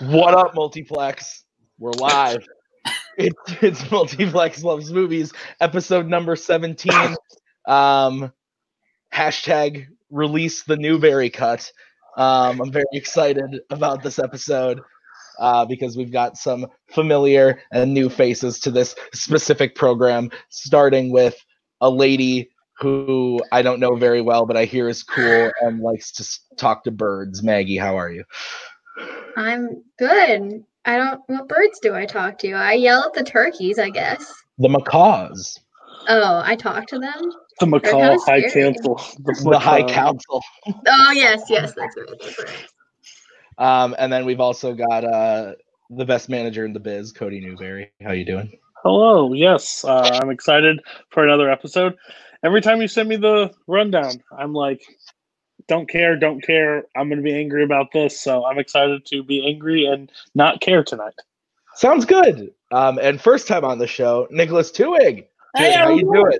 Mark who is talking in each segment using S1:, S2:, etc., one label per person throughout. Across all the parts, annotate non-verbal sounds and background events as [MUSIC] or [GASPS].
S1: What up, multiplex? We're live. [LAUGHS] It's it's multiplex loves movies, episode number seventeen. Um, hashtag release the Newberry cut. Um, I'm very excited about this episode uh, because we've got some familiar and new faces to this specific program, starting with a lady who I don't know very well, but I hear is cool and likes to talk to birds. Maggie, how are you?
S2: I'm good. I don't. What birds do I talk to? I yell at the turkeys, I guess.
S1: The macaws,
S2: Oh, I talk to them.
S3: The
S2: kinda
S3: High. Council.
S1: the High Council.
S2: Oh yes, yes, that's right. That's right.
S1: Um, and then we've also got uh, the best manager in the biz, Cody Newberry. How you doing?
S3: Hello. Yes, uh, I'm excited for another episode. Every time you send me the rundown, I'm like, don't care, don't care. I'm going to be angry about this. So I'm excited to be angry and not care tonight.
S1: Sounds good. Um, and first time on the show, Nicholas Tuig.
S4: Hey,
S1: how you
S4: everyone.
S1: doing?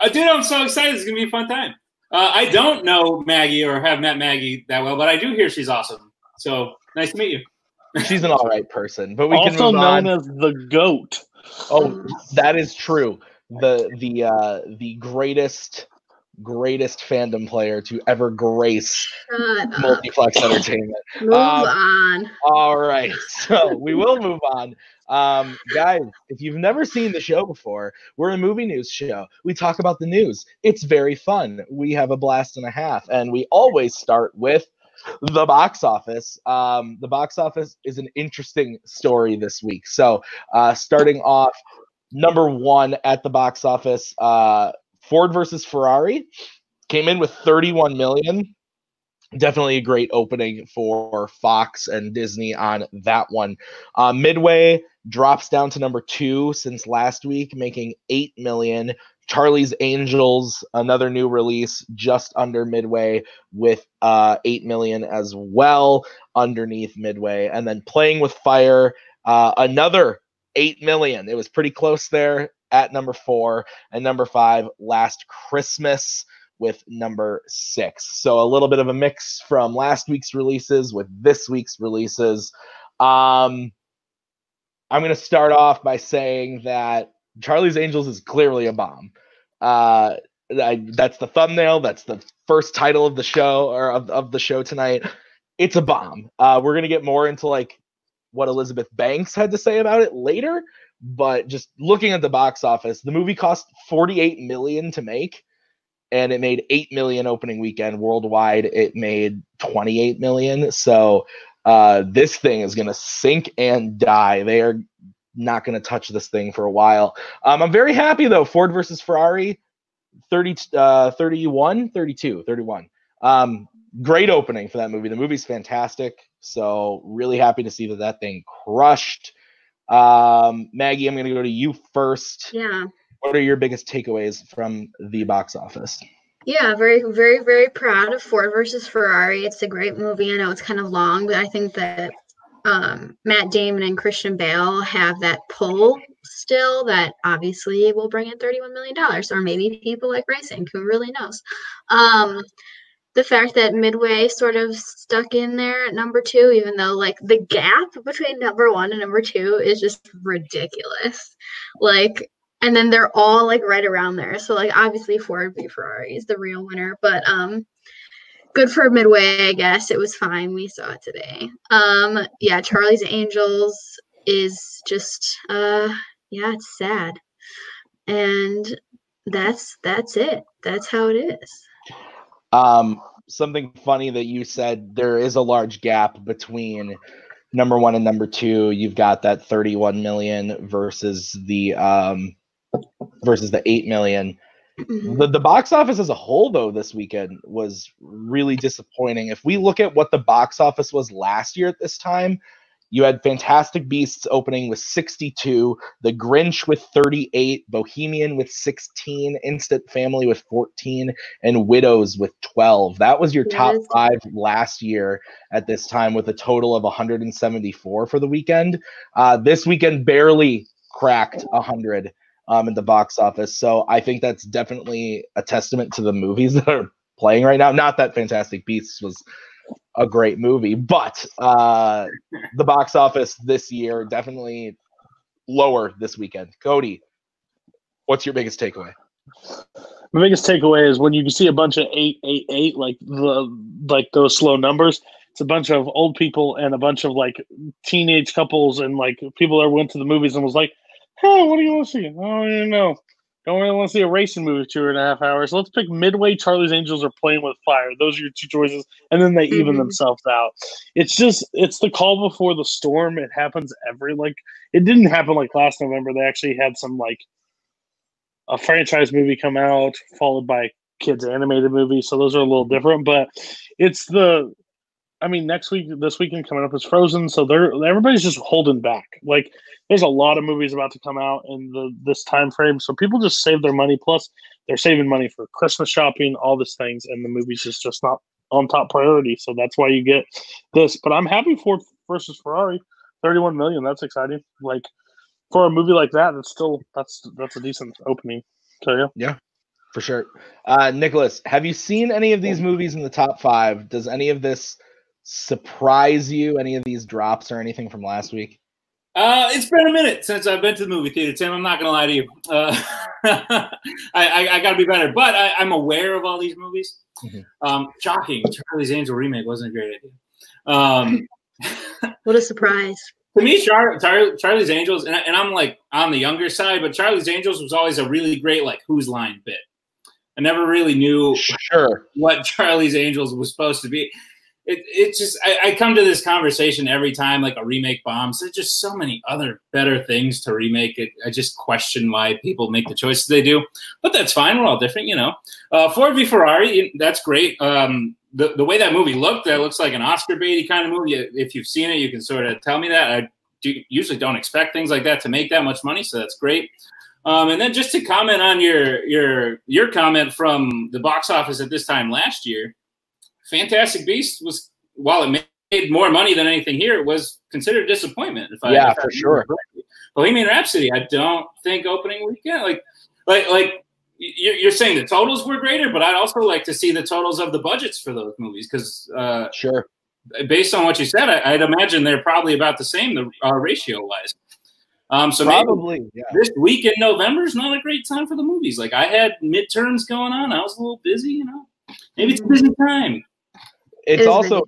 S4: Uh, dude, I'm so excited. It's gonna be a fun time. Uh, I don't know Maggie or have met Maggie that well, but I do hear she's awesome. So nice to meet you. [LAUGHS]
S1: She's an all right person, but we can
S3: also
S1: move
S3: known
S1: on.
S3: as the GOAT.
S1: Oh, that is true. The the uh, the greatest greatest fandom player to ever grace
S2: Shut up.
S1: multiplex entertainment. [LAUGHS]
S2: Move
S1: um,
S2: on.
S1: All right, so we will move on. Um, guys, if you've never seen the show before, we're a movie news show. We talk about the news. It's very fun. We have a blast and a half, and we always start with the box office. Um, the box office is an interesting story this week. So, uh, starting off, number one at the box office, uh, Ford versus Ferrari came in with 31 million definitely a great opening for Fox and Disney on that one. Uh, Midway drops down to number two since last week, making eight million. Charlie's Angels, another new release, just under Midway with uh, eight million as well underneath Midway, and then Playing with Fire, uh, another eight million. It was pretty close there at number four and number five. Last Christmas with number six. So a little bit of a mix from last week's releases with this week's releases. Um, I'm going to start off by saying that Charlie's Angels is clearly a bomb. Uh, I, that's the thumbnail. That's the first title of the show or of, of the show tonight. It's a bomb. Uh, we're going to get more into like what Elizabeth Banks had to say about it later. But just looking at the box office, the movie cost 48 million to make and it made 8 million opening weekend worldwide. It made 28 million. So uh, this thing is going to sink and die. They are not going to touch this thing for a while. Um, i'm very happy though. Ford versus ferrari 30 uh, 31 32 31 um, great opening for that movie. The movie's fantastic so really happy to see that that thing crushed um, maggie i'm going to go to you first
S2: Yeah.
S1: what are your biggest takeaways from the box office
S2: Yeah, very, very, very proud of Ford versus Ferrari. It's a great movie. I know it's kind of long, but I think that um, Matt Damon and Christian Bale have that pull still that obviously will bring in $31 million. Or maybe people like racing, who really knows? Um, the fact that Midway sort of stuck in there at number two, even though like the gap between number one and number two is just ridiculous. Like, and then they're all like right around there. So like obviously Ford v Ferrari is the real winner, but um good for Midway, I guess. It was fine. We saw it today. Um yeah, Charlie's Angels is just uh yeah, it's sad. And that's that's it. That's how it is.
S1: Um, something funny that you said there is a large gap between number one and number two. You've got that 31 million versus the um versus the 8 million.
S2: Mhm.
S1: The the box office as a whole though this weekend was really disappointing. If we look at what the box office was last year at this time, you had Fantastic Beasts opening with 62, The Grinch with 38, Bohemian with 16, Instant Family with 14, and Widows with 12. That was your top five last year at this time with a total of 174 for the weekend. Uh, this weekend barely cracked 100 um, in the box office. So I think that's definitely a testament to the movies [LAUGHS] that are playing right now. Not that Fantastic Beasts was a great movie. But uh, the box office this year definitely lower this weekend. Cody, what's your biggest takeaway?
S3: My biggest takeaway is when you see a bunch of eight, eight, eight, like the like those slow numbers. It's a bunch of old people and a bunch of like teenage couples and like people that went to the movies and was like, "Hey, what do you want to see?" I don't even know. Don't really want to see a racing movie two and a half hours. Let's pick Midway, Charlie's Angels, or Playing with Fire. Those are your two choices, and then they even
S2: Mhm.
S3: themselves out. It's just it's the call before the storm. It happens every like it didn't happen like last November. They actually had some like a franchise movie come out followed by a kids animated movie, so those are a little different. But it's the I mean, next week, this weekend coming up is Frozen, so they're everybody's just holding back. Like, there's a lot of movies about to come out in the this time frame, so people just save their money. Plus, they're saving money for Christmas shopping, all these things, and the movies is just not on top priority. So that's why you get this. But I'm happy for versus Ferrari, 31 million. That's exciting. Like for a movie like that, that's still that's that's a decent opening. So yeah.
S1: For sure. Uh, Nicholas, have you seen any of these movies in the top five? Does any of this surprise you? Any of these drops or anything from last week?
S4: Uh, it's been a minute since I've been to the movie theater, Tim. I'm not gonna lie to you. Uh, [LAUGHS] I, I, I got to be better, but I, I'm aware of all these movies.
S1: Mhm.
S4: Um, shocking, Charlie's Angel remake wasn't a great idea. Um, [LAUGHS]
S2: What a surprise.
S4: to me, Char- Char- Charlie's Angels, and, I- and I'm like on the younger side, but Charlie's Angels was always a really great like whose line bit. I never really knew
S1: Sure.
S4: what Charlie's Angels was supposed to be. It, it just I, I come to this conversation every time like a remake bombs. There's just so many other better things to remake. It, I just question why people make the choices they do, but that's fine. We're all different, you know. Uh, Ford v Ferrari, that's great. Um, the the way that movie looked, that looks like an Oscar baity kind of movie. If you've seen it, you can sort of tell me that. I do, usually don't expect things like that to make that much money, so that's great. Um, and then just to comment on your your your comment from the box office at this time last year, Fantastic Beast was while it made more money than anything here, it was considered a disappointment. If I
S1: Yeah,
S4: if I
S1: for
S4: remember
S1: sure.
S4: correctly. Bohemian Rhapsody, I don't think opening weekend like like like you're, saying the totals were greater, but I'd also like to see the totals of the budgets for those movies because uh,
S1: Sure. based
S4: on what you said, I, I'd imagine they're probably about the same the uh, ratio wise. Um, so
S1: Probably. Yeah.
S4: this week in November is not a great time for the movies. Like I had midterms going on, I was a little busy, you know. Maybe it's a busy time.
S2: It
S1: It's
S2: is
S1: also.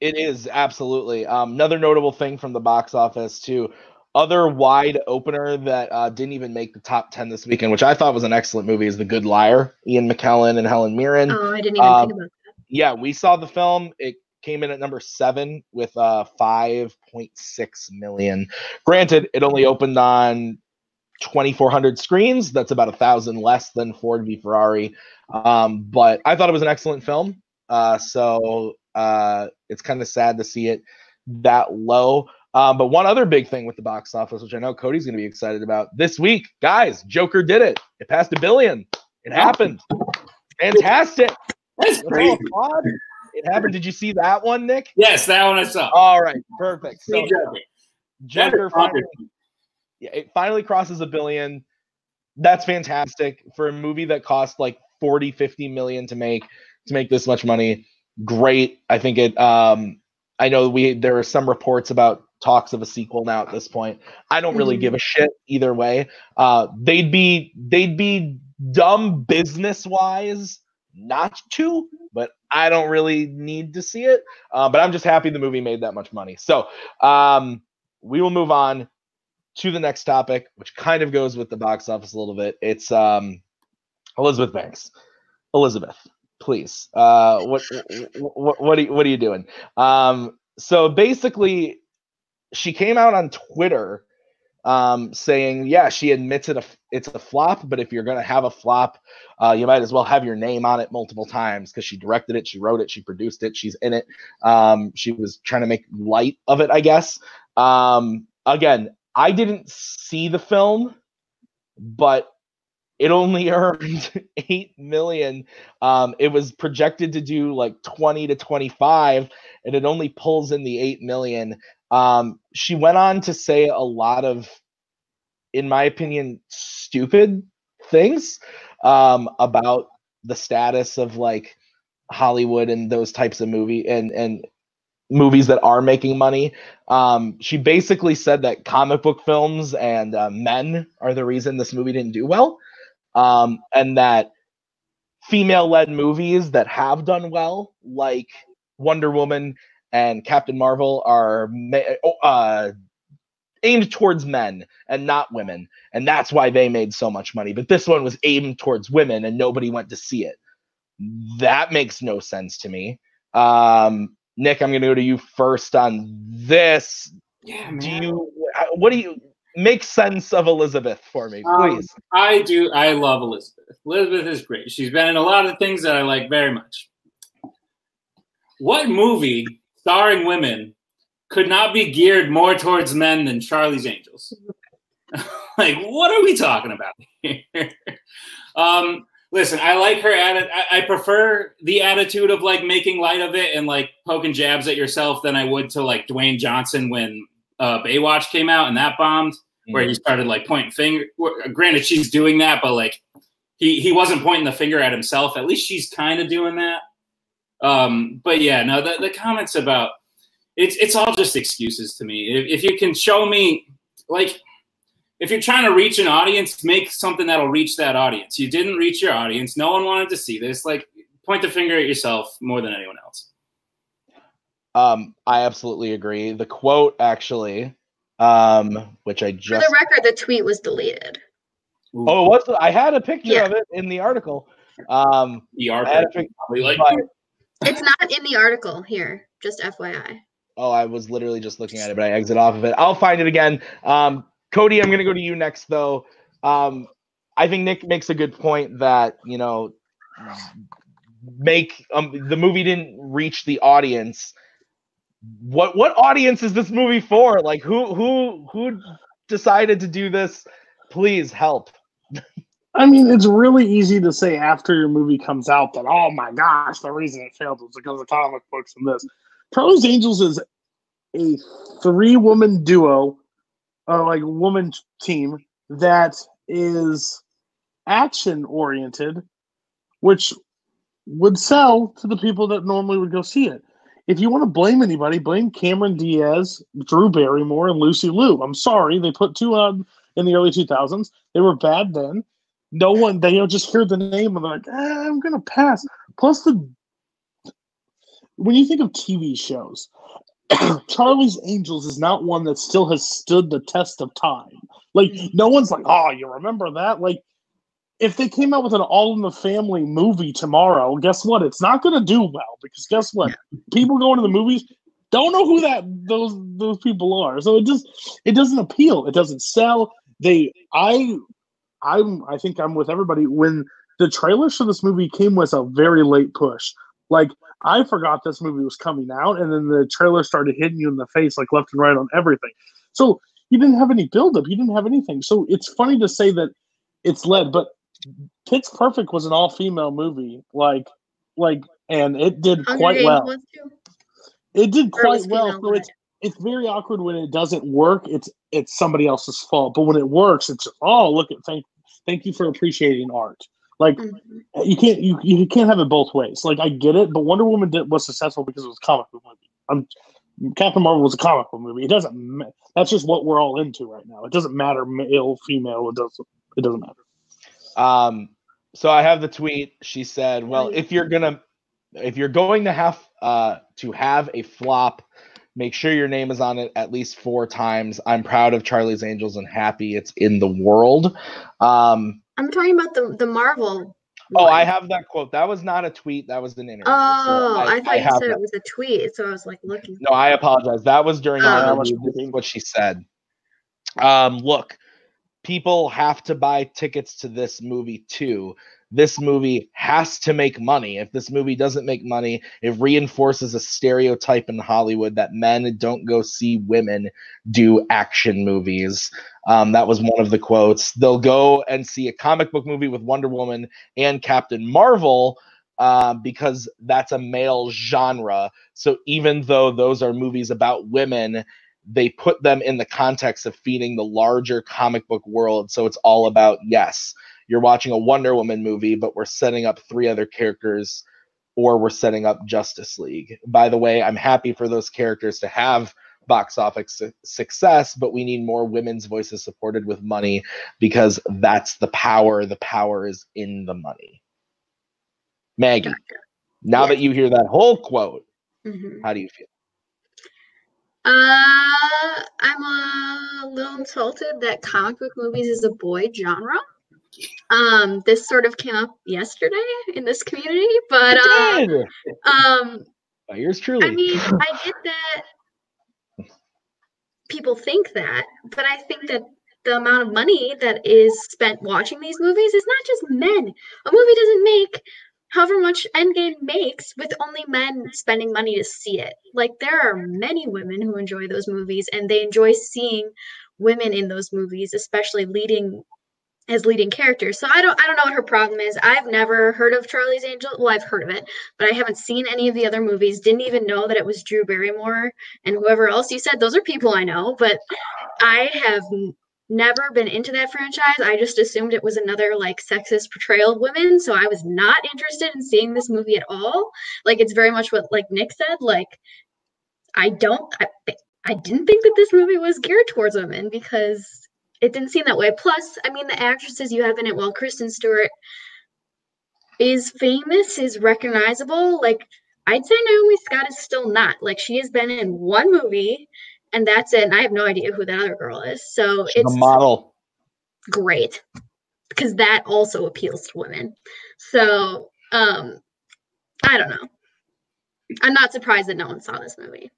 S1: It is absolutely um, another notable thing from the box office too. Other wide opener that uh, didn't even make the top ten this weekend, which I thought was an excellent movie, is The Good Liar. Ian McKellen and Helen Mirren.
S2: Oh, I didn't even
S1: Um,
S2: think about that.
S1: Yeah, we saw the film. It came in at number seven with uh, five point six million. Granted, it only opened on twenty four hundred screens. That's about a thousand less than Ford v Ferrari. Um, but I thought it was an excellent film. Uh, so uh, it's kind of sad to see it that low. Um, but one other big thing with the box office, which I know Cody's going to be excited about this week, guys, Joker did it. It passed a billion. It happened. Fantastic.
S4: That's crazy.
S1: It happened. Did you see that one, Nick?
S4: Yes, that one I saw.
S1: All right, perfect. So
S4: Joker.
S1: Joker
S4: That is
S1: finally, yeah, it finally crosses a billion. That's fantastic for a movie that cost like 40, 50 million to make to make this much money. Great. I think it um I know we there are some reports about talks of a sequel now at this point. I don't really give a shit either way. Uh they'd be they'd be dumb business wise not to, but I don't really need to see it. Uh, but I'm just happy the movie made that much money. So um we will move on to the next topic, which kind of goes with the box office a little bit. It's um, Elizabeth Banks. Elizabeth, please. Uh, what, what what are you, what are you doing? Um, so basically, she came out on Twitter um, saying, yeah, she admits it. A, it's a flop, but if you're gonna have a flop, uh, you might as well have your name on it multiple times because she directed it, she wrote it, she produced it, she's in it. Um, she was trying to make light of it, I guess. Um, again, I didn't see the film, but it only [LAUGHS] earned 8 million. Um, it was projected to do like 20 to 25, and it only pulls in the 8 million. Um, she went on to say a lot of, in my opinion, stupid things um, about the status of like Hollywood and those types of movie and and movies that are making money. Um, she basically said that comic book films and uh, men are the reason this movie didn't do well, um, and that female-led movies that have done well, like Wonder Woman and Captain Marvel, are ma- uh, aimed towards men and not women, and that's why they made so much money. But this one was aimed towards women, and nobody went to see it. That makes no sense to me. Um, Nick, I'm going to go to you first on this.
S4: Yeah, man.
S1: Do you? What do you make sense of Elizabeth for me,
S4: Um,
S1: please?
S4: I do. I love Elizabeth. Elizabeth is great. She's been in a lot of things that I like very much. What movie starring women could not be geared more towards men than Charlie's Angels? [LAUGHS] like, what are we talking about here? [LAUGHS] um, listen, I like her atti- I, I prefer the attitude of like making light of it and like poking jabs at yourself than I would to like Dwayne Johnson when uh, Baywatch came out and that bombed where he started like pointing finger. Granted, she's doing that, but like he he wasn't pointing the finger at himself. At least she's kind of doing that. Um, but yeah, no, the, the comments about it's it's all just excuses to me. If, if you can show me like if you're trying to reach an audience, make something that'll reach that audience. You didn't reach your audience. No one wanted to see this. Like point the finger at yourself more than anyone else.
S1: Um, I absolutely agree. The quote actually, um, which I just For
S2: the record, the tweet was deleted.
S4: Ooh,
S1: oh, what's I had a picture
S2: Yeah.
S1: of it in the article. Um, I had a pic-
S4: probably like
S1: but-
S2: It's not in the article here, just FYI.
S1: Oh, I was literally just looking at it, but I exit off of it. I'll find it again. Um, Cody, I'm going to go to you next, though. Um, I think Nick makes a good point that you know, make um, the movie didn't reach the audience. What what audience is this movie for? Like, who who who decided to do this? Please help.
S3: I mean, it's really easy to say after your movie comes out that, oh my gosh, the reason it failed was because of comic books and this. Charlie's Angels is a three woman duo, uh, like woman team that is action oriented, which would sell to the people that normally would go see it. If you want to blame anybody, blame Cameron Diaz, Drew Barrymore, and Lucy Liu. I'm sorry, they put two on in the early 2000s. They were bad then. No one, they don't just hear the name and they're like, eh, I'm to pass. Plus, the when you think of TV shows, [CLEARS THROAT] Charlie's Angels is not one that still has stood the test of time. Like, no one's like, oh, you remember that? Like, if they came out with an all in the family movie tomorrow, guess what? It's not going to do well because guess what? People going to the movies don't know who that those those people are. So it just it doesn't appeal. It doesn't sell. They I I'm I think I'm with everybody when the trailers for this movie came with a very late push. Like I forgot this movie was coming out, and then the trailer started hitting you in the face like left and right on everything. So you didn't have any buildup. You didn't have anything. So it's funny to say that it's led, but Pitch Perfect was an all female movie. Like like and it did quite well. It did quite well. So it's it's very awkward when it doesn't work. It's it's somebody else's fault. But when it works, it's oh look at thank thank you for appreciating art. Like
S2: Mhm.
S3: you can't you, you can't have it both ways. Like I get it, but Wonder Woman did, was successful because it was a comic book movie. I'm, Captain Marvel was a comic book movie. It doesn't. That's just what we're all into right now. It doesn't matter male, female. It doesn't. It doesn't matter.
S1: Um, so I have the tweet. She said, "Well, if you're gonna, if you're going to have uh to have a flop, make sure your name is on it at least four times. I'm proud of Charlie's Angels and happy it's in the world." Um,
S2: I'm talking about the the Marvel.
S1: oh,
S2: one.
S1: I have that quote. That was not a tweet. That was an interview. So
S2: Oh, I, thought you said
S1: that.
S2: it was a tweet, so I was like looking.
S1: No, I apologize. That was during
S2: Oh.
S1: our interview. This is what she said. Um, look, people have to buy tickets to this movie too. This movie has to make money. If this movie doesn't make money, it reinforces a stereotype in Hollywood that men don't go see women do action movies. Um, that was one of the quotes. They'll go and see a comic book movie with Wonder Woman and Captain Marvel uh, because that's a male genre. So even though those are movies about women, they put them in the context of feeding the larger comic book world. So it's all about yes, you're watching a Wonder Woman movie, but we're setting up three other characters or we're setting up Justice League. By the way, I'm happy for those characters to have box office su- success, but we need more women's voices supported with money because that's the power. The power is in the money. Maggie, now
S2: Yeah.
S1: that you hear that whole quote,
S2: Mhm.
S1: how do you feel?
S2: Uh, I'm a little insulted that comic book movies is a boy genre. Um, this sort of came up yesterday in this community, but uh, um,
S1: yours truly.
S2: I mean, I get that people think that, but I think that the amount of money that is spent watching these movies is not just men. A movie doesn't make however much Endgame makes with only men spending money to see it. Like there are many women who enjoy those movies and they enjoy seeing women in those movies, especially leading as leading characters. So I don't I don't know what her problem is. I've never heard of Charlie's Angel. Well, I've heard of it, but I haven't seen any of the other movies. Didn't even know that it was Drew Barrymore and whoever else you said. Those are people I know, but I have never been into that franchise. I just assumed it was another like sexist portrayal of women, so I was not interested in seeing this movie at all. Like it's very much what like Nick said, like I don't I, I didn't think that this movie was geared towards women because it didn't seem that way. Plus, I mean, the actresses you have in it, while Kristen Stewart is famous, is recognizable, like I'd say Naomi Scott is still not. Like she has been in one movie, and that's it. And I have no idea who that other girl is. So
S1: She's
S2: it's
S1: a model.
S2: great because that also appeals to women. So um, I don't know. I'm not surprised that no one saw this movie.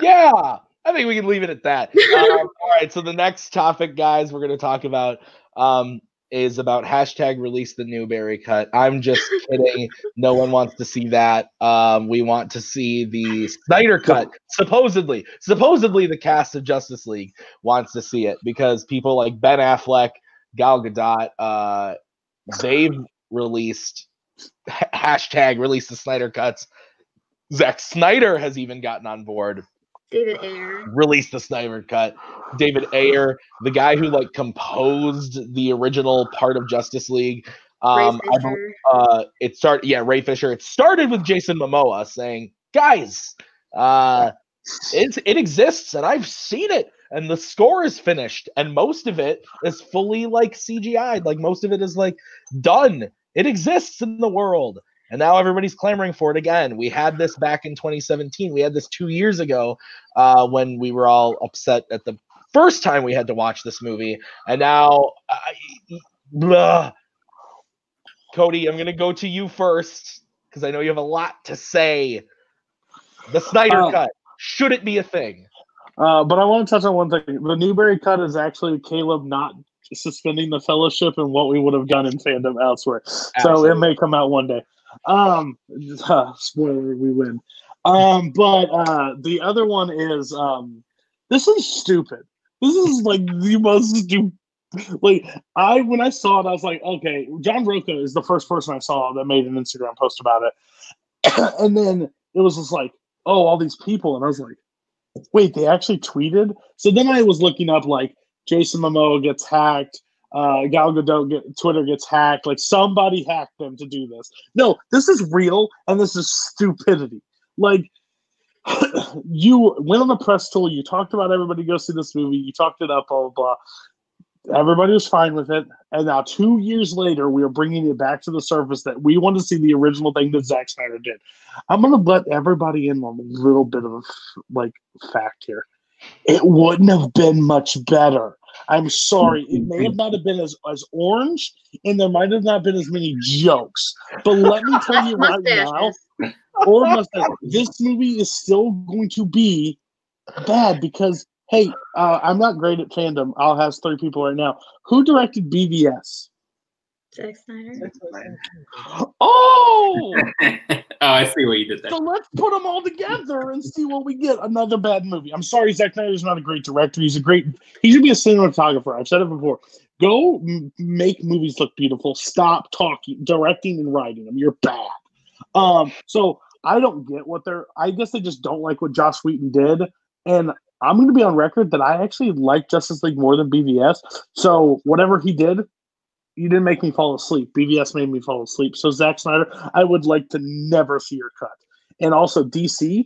S1: Yeah, I think we can leave it at that. [LAUGHS] Um, all right, so the next topic, guys, we're going to talk about um, is about hashtag release the Newberry cut. I'm just [LAUGHS] kidding. No one wants to see that. Um, we want to see the Snyder cut. Supposedly, supposedly the cast of Justice League wants to see it because people like Ben Affleck, Gal Gadot, uh, they've released ha- hashtag release the Snyder cuts. Zack Snyder has even gotten on board
S2: David Ayer.
S1: released the Snyder cut. David Ayer, the guy who like composed the original part of Justice League. Um, I uh, it started, yeah, Ray Fisher. It started with Jason Momoa saying, "Guys, uh, it it exists, and I've seen it, and the score is finished, and most of it is fully like CGI. Like most of it is like done. It exists in the world." And now everybody's clamoring for it again. We had this back in 2017. We had this two years ago uh, when we were all upset at the first time we had to watch this movie. And now, I, blah. Cody, I'm going to go to you first because I know you have a lot to say. The Snyder
S3: Oh.
S1: Cut, should it be a thing?
S3: Uh, but I want to touch on one thing. The Newberry cut is actually Caleb not suspending the fellowship and what we would have done in fandom elsewhere. So it may come out one day. Um, uh, [LAUGHS] spoiler, we win. Um, but uh, the other one is um, this is stupid. This is like the most stupid. Like I, when I saw it, I was like, okay, John Roca is the first person I saw that made an Instagram post about it, [CLEARS THROAT] and then it was just like, oh, all these people, and I was like, wait, they actually tweeted. So then I was looking up like Jason Momoa gets hacked, uh, Gal Gadot get, Twitter gets hacked. Like somebody hacked them to do this. No, this is real, and this is stupidity. Like [CLEARS THROAT] you went on the press tour, you talked about everybody go see this movie, you talked it up, blah blah blah. Everybody was fine with it, and now two years later, we are bringing it back to the surface that we want to see the original thing that Zack Snyder did. I'm gonna let everybody in on a little bit of like fact here. It wouldn't have been much better. I'm sorry. It may have [LAUGHS] not have been as, as orange, and there might have not been as many jokes. But let me tell you [LAUGHS] right now,
S2: Mustaches.
S3: or mustache, this movie is still going to be bad because hey, uh, I'm not great at fandom. I'll have three people right now. Who directed BVS?
S2: Zack Snyder. [GASPS]
S3: Oh, [LAUGHS]
S4: oh, I see what you did there.
S3: so let's put them all together and see what we get. Another bad movie. I'm sorry, Zack Snyder's not a great director. He's a great. He should be a cinematographer. I've said it before. Go m- make movies look beautiful. Stop talking, directing, and writing them. You're bad. Um. So I don't get what they're. I guess they just don't like what Josh Whedon did, and I'm going to be on record that I actually like Justice League more than BVS. So whatever he did, you didn't make me fall asleep. BVS made me fall asleep. So Zack Snyder, I would like to never see your cut. And also DC,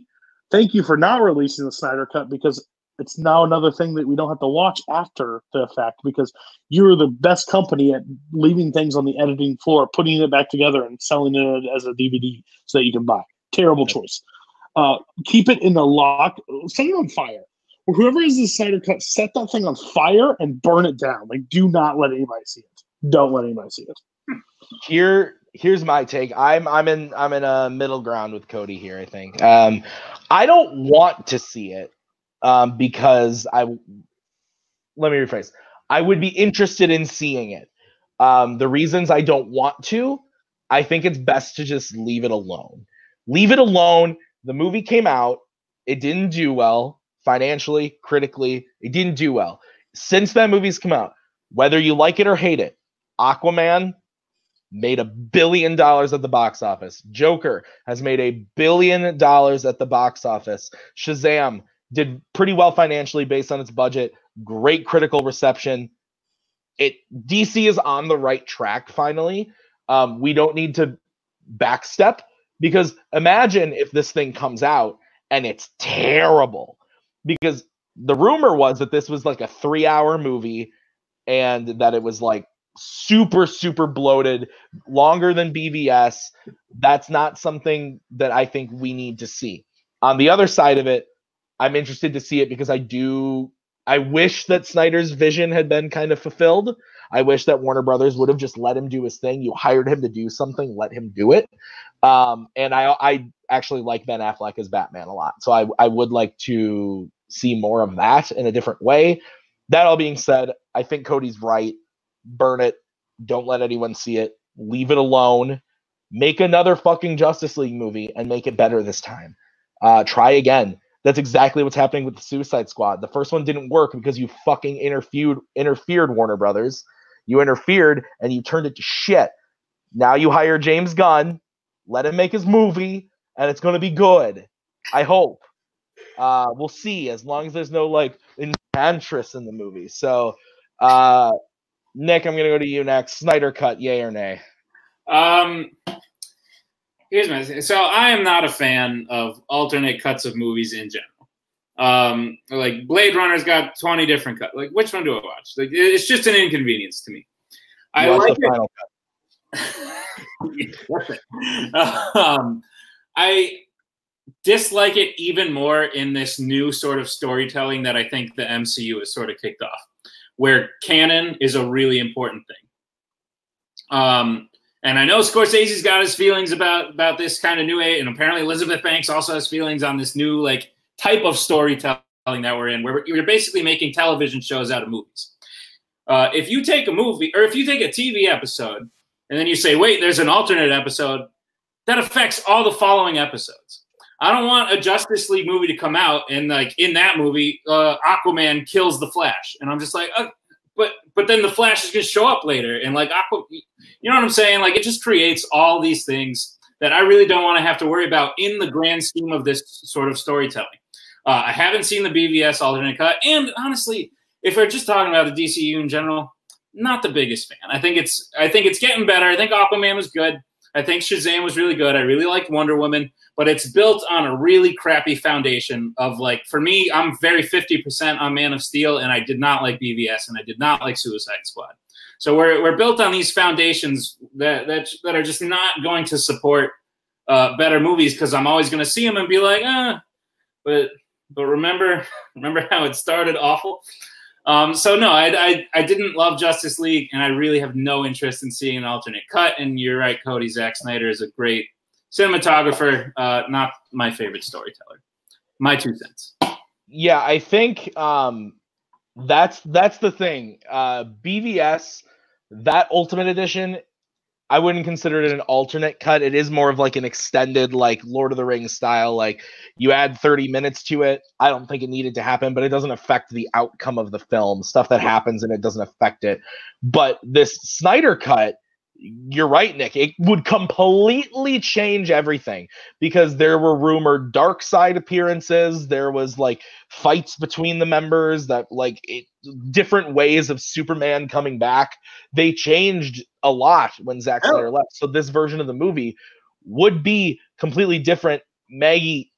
S3: thank you for not releasing the Snyder cut because it's now another thing that we don't have to watch after the fact because you're the best company at leaving things on the editing floor, putting it back together, and selling it as a DVD so that you can buy. Terrible choice. Uh, keep it in the lock. Set it on fire. Whoever is the Snyder cut, set that thing on fire and burn it down. Like, do not let anybody see it. Don't let anybody see it.
S1: Here, here's my take. I'm I'm in I'm in a middle ground with Cody here. I think. Um, I don't want to see it um, because I. Let me rephrase. I would be interested in seeing it. Um, the reasons I don't want to, I think it's best to just leave it alone. Leave it alone. The movie came out. It didn't do well financially, critically. It didn't do well. Since that movie's come out, whether you like it or hate it, Aquaman made a billion dollars at the box office. Joker has made a billion dollars at the box office. Shazam did pretty well financially based on its budget. Great critical reception. It DC is on the right track finally. Um, we don't need to backstep because imagine if this thing comes out and it's terrible. Because the rumor was that this was like a three hour movie and that it was like super super bloated longer than bvs that's not something that i think we need to see. On the other side of it i'm interested to see it because i do i wish that snyder's vision had been kind of fulfilled. I wish that warner brothers would have just let him do his thing. You hired him to do something let him do it. Um, and i i actually like ben affleck as batman a lot. So i i would like to see more of that in a different way. That all being said i think cody's right burn it. Don't let anyone see it. Leave it alone. Make another fucking Justice League movie and make it better this time. Uh, try again. That's exactly what's happening with the Suicide Squad. The first one didn't work because you fucking interfered interfered Warner Brothers. You interfered and you turned it to shit. Now you hire James Gunn, let him make his movie, and it's going to be good. I hope. Uh, we'll see as long as there's no like enchantress in the movie. So uh, Nick, I'm going to go to you next. Snyder cut, yay or nay?
S4: Um, here's my thing. So I am not a fan of alternate cuts of movies in general. Um, like Blade Runner's got 20 different cuts. Like, which one do I watch? Like, it's just an inconvenience to me. I like it. [LAUGHS] um, I dislike it even more in this new sort of storytelling that I think the MCU has sort of kicked off where canon is a really important thing. Um, and I know Scorsese's got his feelings about about this kind of new age, and apparently Elizabeth Banks also has feelings on this new like type of storytelling that we're in, where you're basically making television shows out of movies. Uh, if you take a movie or if you take a TV episode and then you say, "Wait, there's an alternate episode," that affects all the following episodes. I don't want a Justice League movie to come out and like in that movie, uh, Aquaman kills the Flash, and I'm just like, uh, but but then the Flash is gonna show up later, and like Aqua, you know what I'm saying? Like it just creates all these things that I really don't want to have to worry about in the grand scheme of this sort of storytelling. Uh, I haven't seen the BVS alternate cut, and honestly, if we're just talking about the DCU in general, not the biggest fan. I think it's I think it's getting better. I think Aquaman was good. I think Shazam was really good. I really liked Wonder Woman but it's built on a really crappy foundation of like for me i'm very 50% on man of steel and i did not like bvs and i did not like suicide squad. So we're, we're built on these foundations that, that, that are just not going to support uh, better movies because i'm always going to see them and be like ah. But but remember [LAUGHS] remember how it started awful? Um, so no I, I, I didn't love justice league and i really have no interest in seeing an alternate cut and you're right cody Zack snyder is a great cinematographer, uh, not my favorite storyteller. My two cents.
S1: Yeah, I think um, that's that's the thing. Uh, BVS, that Ultimate Edition, I wouldn't consider it an alternate cut. It is more of like an extended, like Lord of the Rings style. Like you add 30 minutes to it. I don't think it needed to happen, but it doesn't affect the outcome of the film. Stuff that happens and it doesn't affect it. But this Snyder cut you're right, Nick. It would completely change everything because there were rumored Darkseid appearances. There was like fights between the members that like it, different ways of Superman coming back. They changed a lot when Zack
S4: Oh.
S1: Snyder left. So this version of the movie would be completely different. Maggie,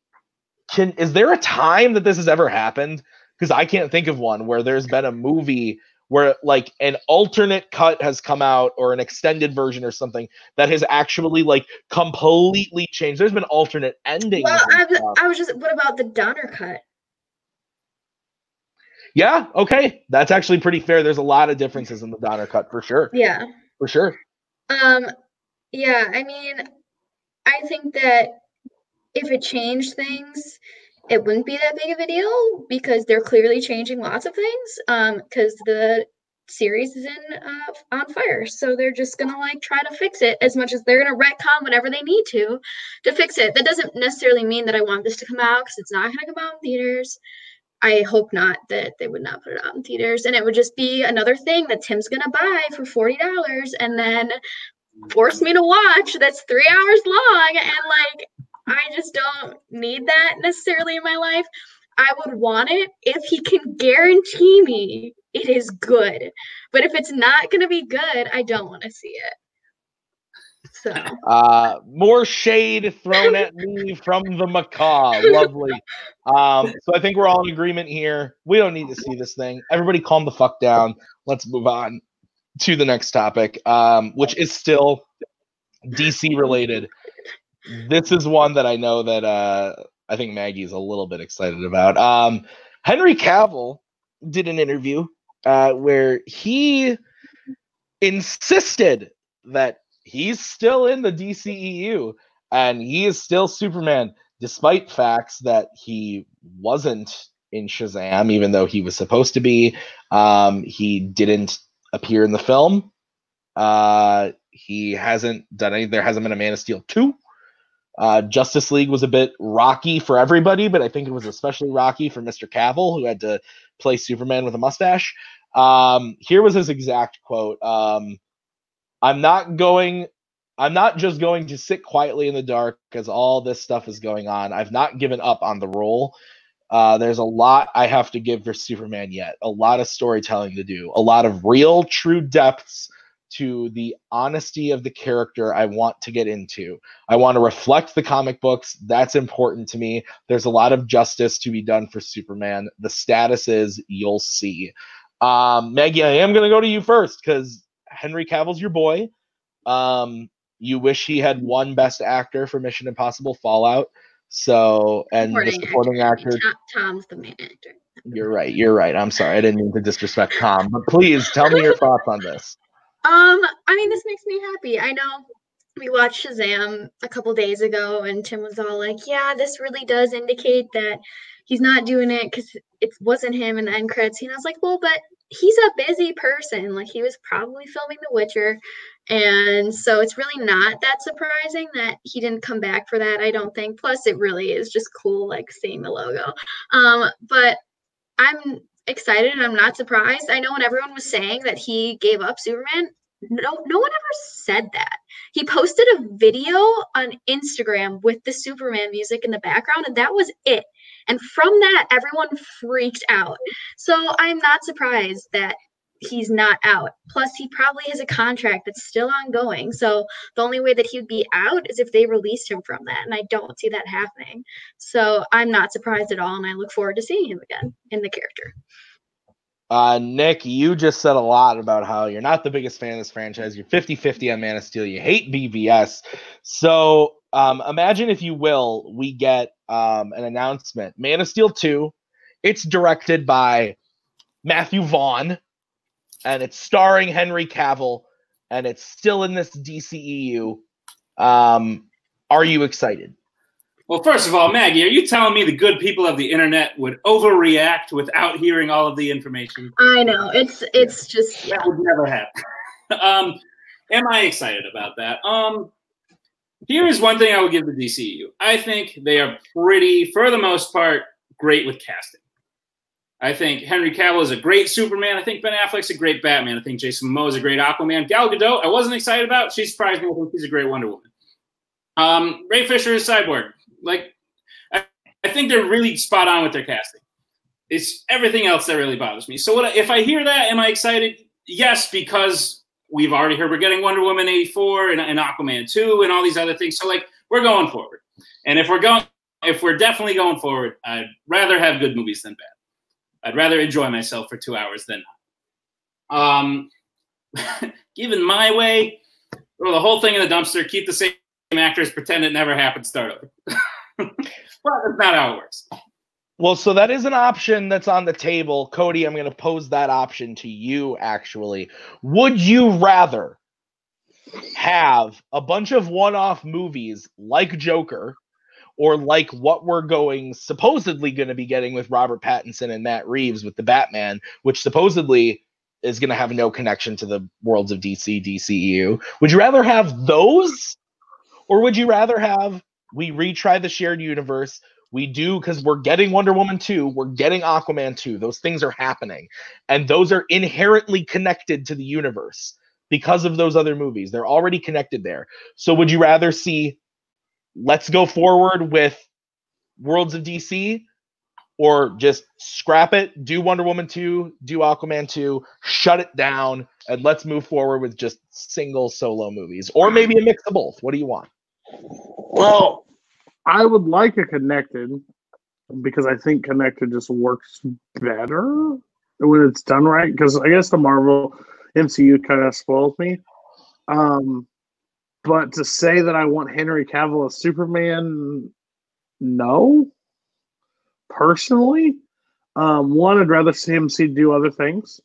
S1: can is there a time that this has ever happened? Because I can't think of one where there's been a movie where like an alternate cut has come out or an extended version or something that has actually like completely changed. There's been alternate endings.
S2: Well, I, was- I was just. What about the Donner cut?
S1: yeah, okay. That's actually pretty fair. There's a lot of differences in the Donner cut for sure.
S2: Yeah.
S1: For sure.
S2: Um. Yeah. I mean, I think that if it changed things, it wouldn't be that big of a deal because they're clearly changing lots of things. Um, because the series is in uh, on fire, so they're just gonna like try to fix it as much as they're gonna retcon whatever they need to to fix it. That doesn't necessarily mean that I want this to come out because it's not gonna come out in theaters. I hope not that they would not put it out in theaters, and it would just be another thing that Tim's gonna buy for forty dollars, and then force me to watch that's three hours long and like i just don't need that necessarily in my life i would want it if he can guarantee me it is good but if it's not going to be good i don't want to see it so [LAUGHS]
S1: Uh, more shade thrown at me from the macaw. Lovely. Um, so I think we're all in agreement here. We don't need to see this thing. Everybody, calm the fuck down. Let's move on to the next topic, um, which is still DC related. This is one that I know that uh, I think Maggie's a little bit excited about. Um, Henry Cavill did an interview uh, where he insisted that he's still in the DCEU and he is still Superman, despite facts that he wasn't in Shazam, even though he was supposed to be. Um, he didn't appear in the film. Uh, he hasn't done any. There hasn't been a Man of Steel two. Uh, Justice League was a bit rocky for everybody, but I think it was especially rocky for Mr. Cavill, who had to play Superman with a mustache. Um, here was his exact quote. Um, I'm not going I'm not just going to sit quietly in the dark because all this stuff is going on. I've not given up on the role. Uh, there's a lot I have to give for Superman yet. A lot of storytelling to do. A lot of real, true depths to the honesty of the character I want to get into. I want to reflect the comic books. That's important to me. There's a lot of justice to be done for Superman. The status is you'll see. Um, Maggie, I am going to go to you first because Henry Cavill's your boy. Um, you wish he had won Best Actor for Mission Impossible Fallout. So, and
S2: Supporting
S1: the supporting actor.
S2: Tom, tom's the main actor
S1: You're right. You're right. I'm sorry. I didn't mean to disrespect Tom, but please tell me your thoughts on this.
S2: Um, I mean, this makes me happy. I know we watched Shazam a couple days ago, and Tim was all like, "Yeah, this really does indicate that he's not doing it because it wasn't him in the end credits." And I was like, "Well, but he's a busy person. Like he was probably filming The Witcher, and so it's really not that surprising that he didn't come back for that. I don't think. Plus, it really is just cool, like seeing the logo. Um, but I'm excited and I'm not surprised. I know when everyone was saying that he gave up Superman, no no one ever said that. He posted a video on Instagram with the Superman music in the background and that was it. And from that everyone freaked out. So I'm not surprised that he's not out. Plus he probably has a contract that's still ongoing. So the only way that he would be out is if they released him from that and I don't see that happening. So I'm not surprised at all and I look forward to seeing him again in the character.
S1: Uh, Nick, you just said a lot about how you're not the biggest fan of this franchise. You're 50 50 on Man of Steel. You hate BVS. So um, imagine, if you will, we get um, an announcement Man of Steel 2. It's directed by Matthew Vaughn and it's starring Henry Cavill and it's still in this DCEU. Um, are you excited?
S4: Well, first of all, Maggie, are you telling me the good people of the internet would overreact without hearing all of the information?
S2: I know it's it's just
S4: That would never happen. [LAUGHS] um, am I excited about that? Um, here is one thing I would give the DCU. I think they are pretty, for the most part, great with casting. I think Henry Cavill is a great Superman. I think Ben Affleck's a great Batman. I think Jason Momoa is a great Aquaman. Gal Gadot, I wasn't excited about. She surprised me. I think she's a great Wonder Woman. Um, Ray Fisher is Cyborg. Like, I, I think they're really spot on with their casting. It's everything else that really bothers me. So, what if I hear that? Am I excited? Yes, because we've already heard we're getting Wonder Woman 84 and, and Aquaman 2 and all these other things. So, like, we're going forward. And if we're going, if we're definitely going forward, I'd rather have good movies than bad. I'd rather enjoy myself for two hours than not. Um, [LAUGHS] given my way, throw the whole thing in the dumpster, keep the same actors, pretend it never happened, start over. [LAUGHS] but that's not how it works.
S1: Well, so that is an option that's on the table. Cody, I'm going to pose that option to you actually. Would you rather have a bunch of one off movies like Joker or like what we're going supposedly going to be getting with Robert Pattinson and Matt Reeves with the Batman, which supposedly is going to have no connection to the worlds of DC, DCEU? Would you rather have those or would you rather have we retry the shared universe? We do because we're getting Wonder Woman 2, we're getting Aquaman 2. Those things are happening. And those are inherently connected to the universe because of those other movies. They're already connected there. So would you rather see let's go forward with Worlds of DC or just scrap it, do Wonder Woman 2, do Aquaman 2, shut it down, and let's move forward with just single solo movies? Or maybe a mix of both. What do you want?
S3: Well, I would like a connected because I think connected just works better when it's done right. Because I guess the Marvel MCU kind of spoils me. Um, but to say that I want Henry Cavill as Superman, no. Personally, um, one, I'd rather see him see do other things.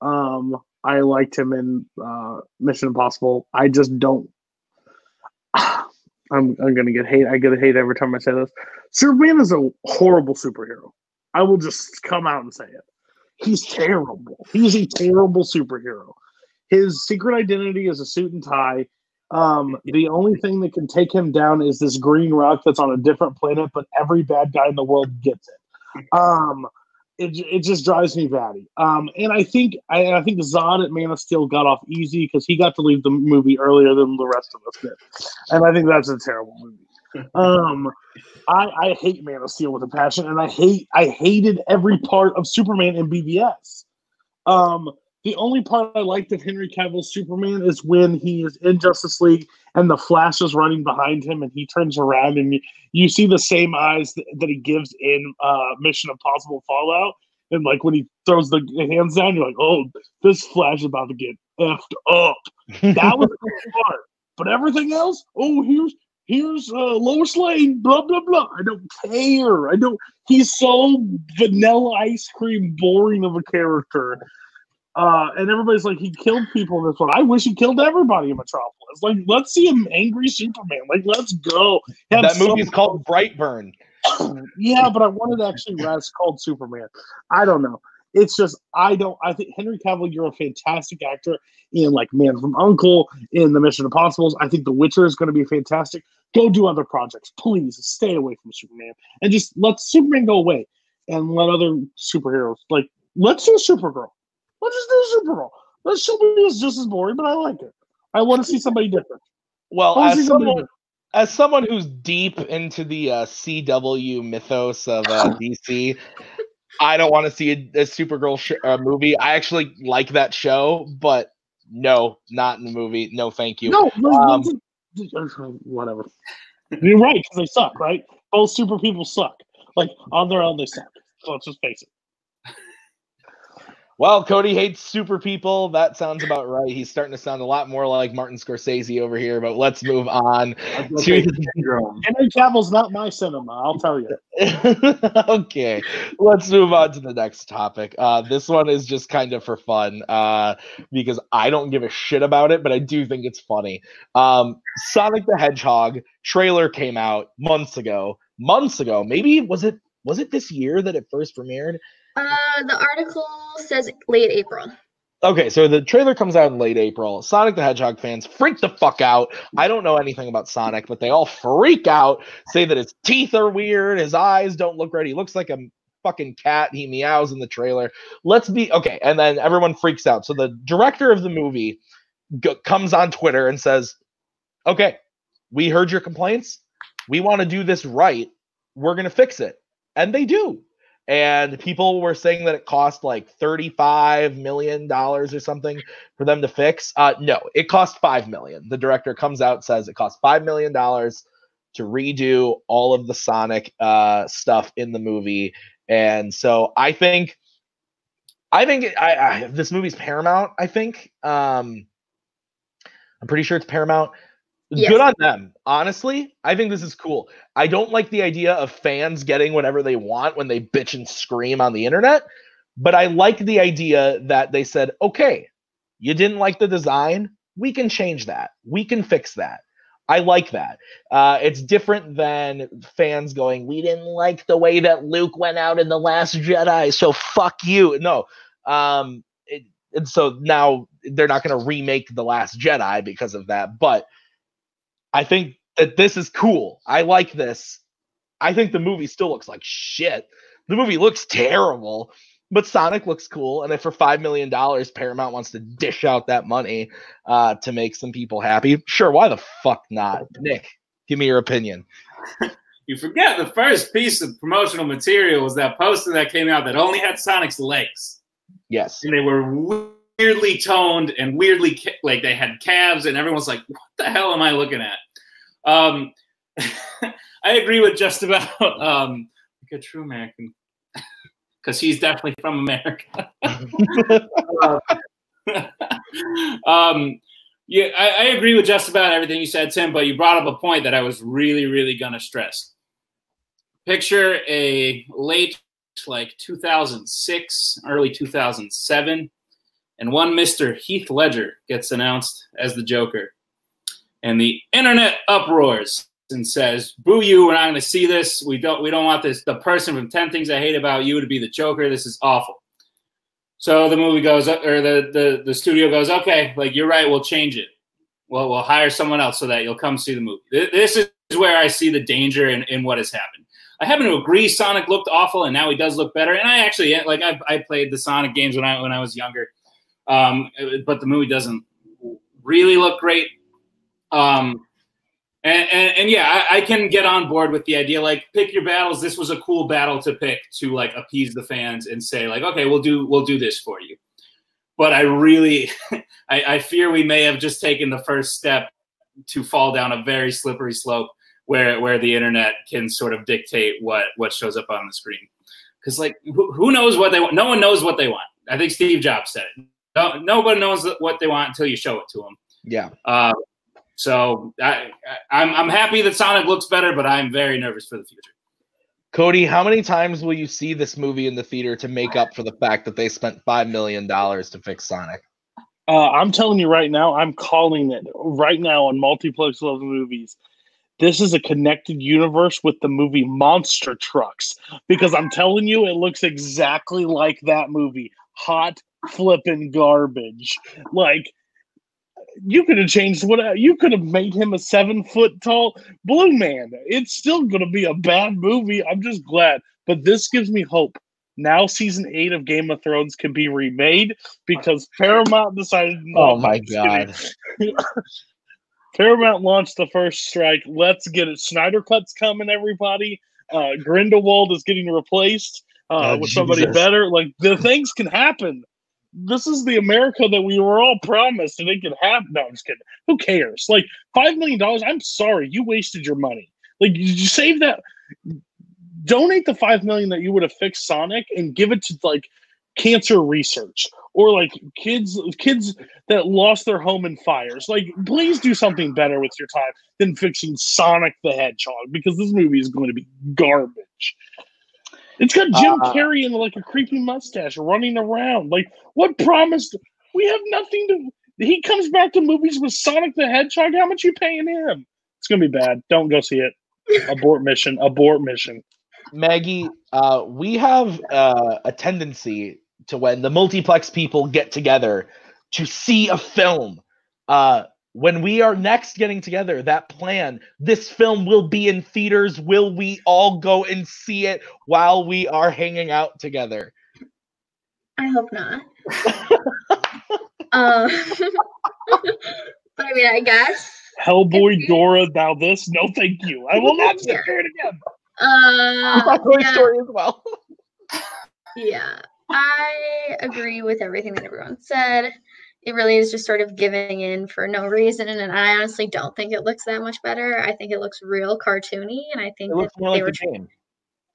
S3: Um, I liked him in uh, Mission Impossible. I just don't. [SIGHS] I'm, I'm gonna get hate. I get hate every time I say this. Superman is a horrible superhero. I will just come out and say it. He's terrible. He's a terrible superhero. His secret identity is a suit and tie. Um, the only thing that can take him down is this green rock that's on a different planet, but every bad guy in the world gets it. Um, it, it just drives me batty. Um, and I think I, I think Zod at Man of Steel got off easy because he got to leave the movie earlier than the rest of us did, and I think that's a terrible movie. Um, I, I hate Man of Steel with a passion, and I hate I hated every part of Superman in BVS. Um, the only part I liked of Henry Cavill's Superman is when he is in Justice League and the Flash is running behind him and he turns around and you, you see the same eyes that, that he gives in uh, Mission Impossible Fallout. And like when he throws the hands down, you're like, oh, this Flash is about to get effed up. That was the [LAUGHS] part. But everything else, oh, here's here's uh, Lois Lane, blah blah blah. I don't care. I don't. He's so vanilla ice cream, boring of a character. Uh, and everybody's like, he killed people in this one. I wish he killed everybody in Metropolis. Like, let's see him angry Superman. Like, let's go.
S1: Have that movie's is called Brightburn. [COUGHS]
S3: yeah, but I wanted actually Raz called Superman. I don't know. It's just I don't. I think Henry Cavill, you're a fantastic actor in like Man from Uncle, in the Mission Impossibles. I think The Witcher is going to be fantastic. Go do other projects, please. Stay away from Superman and just let Superman go away and let other superheroes like let's do Supergirl. Let's just do Supergirl. That show is just as boring, but I like it. I want to see somebody different.
S1: Well, as someone, as someone who's deep into the uh, CW mythos of uh, [LAUGHS] DC, I don't want to see a, a Supergirl sh- uh, movie. I actually like that show, but no, not in the movie. No, thank you.
S3: No, um, whatever. You're right because they suck, right? Both super people suck. Like on their own, they suck. So let's just face it.
S1: Well, Cody hates super people. That sounds about right. He's starting to sound a lot more like Martin Scorsese over here, but let's move on to [LAUGHS]
S3: Henry Cavill's not my cinema, I'll tell you. [LAUGHS]
S1: okay. Let's move on to the next topic. Uh, this one is just kind of for fun uh, because I don't give a shit about it, but I do think it's funny. Um, Sonic the Hedgehog trailer came out months ago. Months ago. Maybe was it was it this year that it first premiered?
S2: Uh, the article says late April.
S1: Okay, so the trailer comes out in late April. Sonic the Hedgehog fans freak the fuck out. I don't know anything about Sonic, but they all freak out, say that his teeth are weird, his eyes don't look right. He looks like a fucking cat. He meows in the trailer. Let's be okay. And then everyone freaks out. So the director of the movie g- comes on Twitter and says, "Okay, we heard your complaints. We want to do this right. We're gonna fix it." And they do. And people were saying that it cost like thirty-five million dollars or something for them to fix. Uh, no, it cost five million. The director comes out says it cost five million dollars to redo all of the Sonic uh, stuff in the movie. And so I think, I think I, I this movie's Paramount. I think um, I'm pretty sure it's Paramount.
S2: Yes.
S1: Good on them. Honestly, I think this is cool. I don't like the idea of fans getting whatever they want when they bitch and scream on the internet, but I like the idea that they said, okay, you didn't like the design. We can change that. We can fix that. I like that. Uh, it's different than fans going, we didn't like the way that Luke went out in The Last Jedi, so fuck you. No. Um, it, and so now they're not going to remake The Last Jedi because of that. But I think that this is cool. I like this. I think the movie still looks like shit. The movie looks terrible, but Sonic looks cool. And if for five million dollars Paramount wants to dish out that money uh, to make some people happy, sure, why the fuck not? Nick, give me your opinion. [LAUGHS]
S4: You forget the first piece of promotional material was that poster that came out that only had Sonic's legs.
S1: Yes.
S4: And they were weirdly toned and weirdly like they had calves, and everyone's like, "What the hell am I looking at?" Um, [LAUGHS] I agree with just about um, like a true American [LAUGHS] because he's definitely from America. [LAUGHS] um, yeah, I, I agree with just about everything you said, Tim. But you brought up a point that I was really, really gonna stress. Picture a late, like 2006, early 2007, and one Mister Heath Ledger gets announced as the Joker, and the internet uproars and says, "Boo you! We're not going to see this. We don't. We don't want this. The person from Ten Things I Hate About You to be the Joker. This is awful." So the movie goes, or the the the studio goes, "Okay, like you're right. We'll change it. Well, we'll hire someone else so that you'll come see the movie." This is where I see the danger in, in what has happened. I happen to agree. Sonic looked awful, and now he does look better. And I actually like I I played the Sonic games when I when I was younger, um, but the movie doesn't really look great. Um, and, and, and yeah, I, I, can get on board with the idea. Like, pick your battles. This was a cool battle to pick to like appease the fans and say like, okay, we'll do we'll do this for you. But I really, [LAUGHS] I, I fear we may have just taken the first step to fall down a very slippery slope where where the internet can sort of dictate what what shows up on the screen. Because like, who, who knows what they want? No one knows what they want. I think Steve Jobs said it. No, nobody knows what they want until you show it to them.
S1: Yeah.
S4: Uh, so I, I'm I'm happy that Sonic looks better, but I'm very nervous for the future.
S1: Cody, how many times will you see this movie in the theater to make up for the fact that they spent five million dollars to fix Sonic?
S3: Uh, I'm telling you right now, I'm calling it right now on multiplex level movies. This is a connected universe with the movie Monster Trucks because I'm telling you, it looks exactly like that movie. Hot flipping garbage. Like you could have changed what you could have made him a seven foot tall blue man. It's still going to be a bad movie. I'm just glad, but this gives me hope. Now, season eight of Game of Thrones can be remade because Paramount decided.
S1: Oh my god! [LAUGHS]
S3: Paramount launched the first strike. Let's get it. Snyder Cut's coming, everybody. Uh, Grindelwald is getting replaced uh, oh, with somebody better. Like the things can happen this is the America that we were all promised, and it could happen. No, I'm just kidding. Who cares? Like five million dollars. I'm sorry, you wasted your money. Like, you save that? Donate the five million that you would have fixed Sonic and give it to like cancer research or like kids kids that lost their home in fires. Like, please do something better with your time than fixing Sonic the Hedgehog because this movie is going to be garbage. It's got Jim uh, Carrey in like a creepy mustache running around. Like, what promised? We have nothing to. He comes back to movies with Sonic the Hedgehog. How much you paying him? It's gonna be bad. Don't go see it. abort [LAUGHS] mission. Abort mission.
S1: Maggie, uh, we have uh, a tendency to when the multiplex people get together to see a film, uh, when we are next getting together, that plan, this film will be in theaters. Will we all go and see it while we are hanging out together?
S2: I hope not. um, [LAUGHS] but I mean, I guess.
S3: Hellboy,
S2: you-
S3: Dora, thou this? No, thank you. I will not sit
S2: Yeah.
S3: through it again.
S2: Uh,
S1: Toy
S2: yeah,
S1: Story as well.
S2: yeah, I agree with everything that everyone said. It really is just sort of giving in for no reason, and I honestly don't think it looks that much better. I think it looks real cartoony, and I think
S1: It
S2: that they
S1: like
S2: were
S1: game.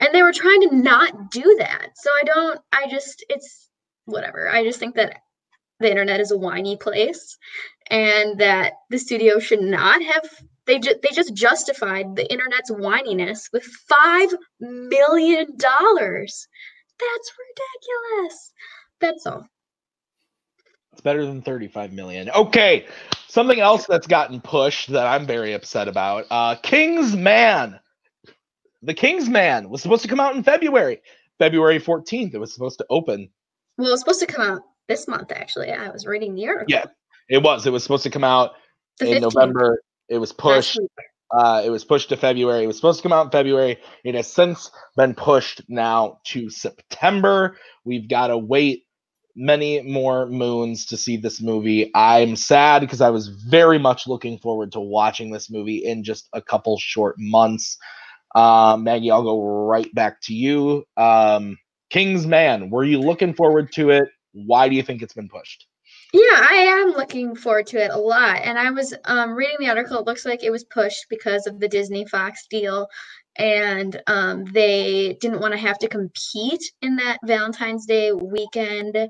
S2: and they were trying to not do that. So I don't. I just it's whatever. I just think that the internet is a whiny place, and that the studio should not have. They just they just justified the internet's whininess with five million dollars. That's ridiculous. That's all.
S1: It's better than 35 million. Okay. Something else that's gotten pushed that I'm very upset about. Uh King's Man. The King's Man was supposed to come out in February. February 14th. It was supposed to open.
S2: Well, it's supposed to come out this month. Actually, I was reading the article.
S1: Yeah, It was. It was supposed to come out
S2: the
S1: in
S2: 15th,
S1: November. It was pushed. Uh, it was pushed to February. It was supposed to come out in February. It has since been pushed now to September. We've got to wait many more moons to see this movie. I'm sad because I was very much looking forward to watching this movie in just a couple short months. Um, Maggie, I'll go right back to you. Um, King's Man, were you looking forward to it? Why do you think it's been pushed?
S2: Yeah, I am looking forward to it a lot. And I was um, reading the article. It looks like it was pushed because of the Disney Fox deal. And um, they didn't want to have to compete in that Valentine's Day weekend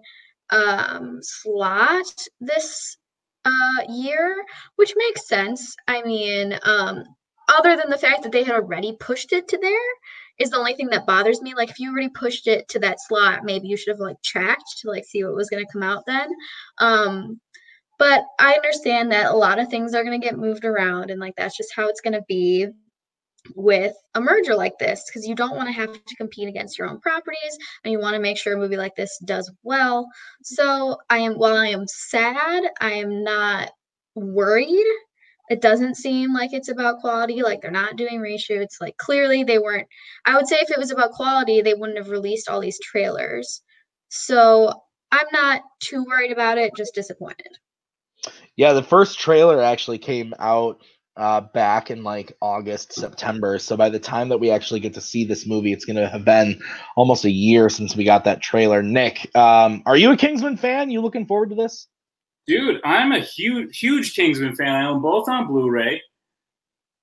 S2: um, slot this uh, year, which makes sense. I mean, um, other than the fact that they had already pushed it to there, is the only thing that bothers me. Like if you already pushed it to that slot, maybe you should have like tracked to like see what was going to come out then. Um, but I understand that a lot of things are going to get moved around, and like that's just how it's going to be with a merger like this because you don't want to have to compete against your own properties and you want to make sure a movie like this does well. So I am while I am sad, I am not worried. It doesn't seem like it's about quality like they're not doing reshoots like clearly they weren't. I would say if it was about quality they wouldn't have released all these trailers. So i'm not too worried about it just disappointed.
S1: Yeah, the first trailer actually came out uh, back in like August, September. So by the time that we actually get to see this movie, it's going to have been almost a year since we got that trailer. Nick, um, are you a Kingsman fan? You looking forward to this?
S4: Dude, I'm a huge, huge Kingsman fan. I own both on Blu-ray.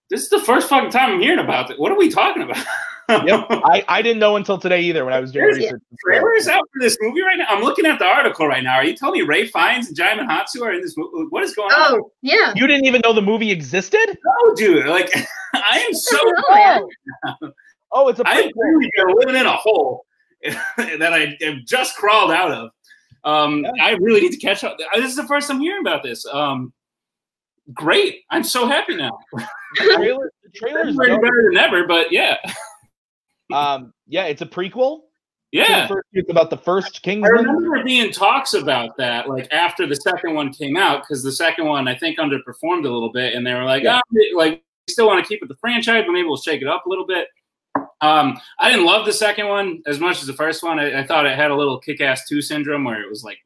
S4: This is the first fucking time I'm hearing about it. What are we talking about? [LAUGHS]
S1: Yep. [LAUGHS] I, I didn't know until today either when I was doing
S4: There's
S1: research.
S4: Trailers out for this movie right now. I'm looking at the article right now. Are you telling me Ralph Fiennes and Djimon Hounsou are in this movie? What is going on?
S2: oh yeah
S1: You didn't even know the movie existed?
S4: No, dude. Like, [LAUGHS] I am so. [LAUGHS]
S2: Oh, man.
S1: Oh, it's a
S4: I am
S1: prequel.
S4: really living in a hole that I have just crawled out of. Um,
S1: Yeah.
S4: I really need to catch up. This is the first I'm hearing about this. Um, great. I'm so happy now.
S1: The trailer, the trailer's
S4: It's already
S1: dope.
S4: better than ever, but yeah.
S1: Um, yeah, it's a prequel.
S4: Yeah.
S1: first- it's about the first Kingsman.
S4: I remember being talks about that, like after the second one came out, because the second one I think underperformed a little bit, and they were like,
S1: Yeah.
S4: oh, like we still want to keep it the franchise, but maybe we'll shake it up a little bit. Um, I didn't love the second one as much as the first one. I, I thought it had a little kick-ass two syndrome where it was like,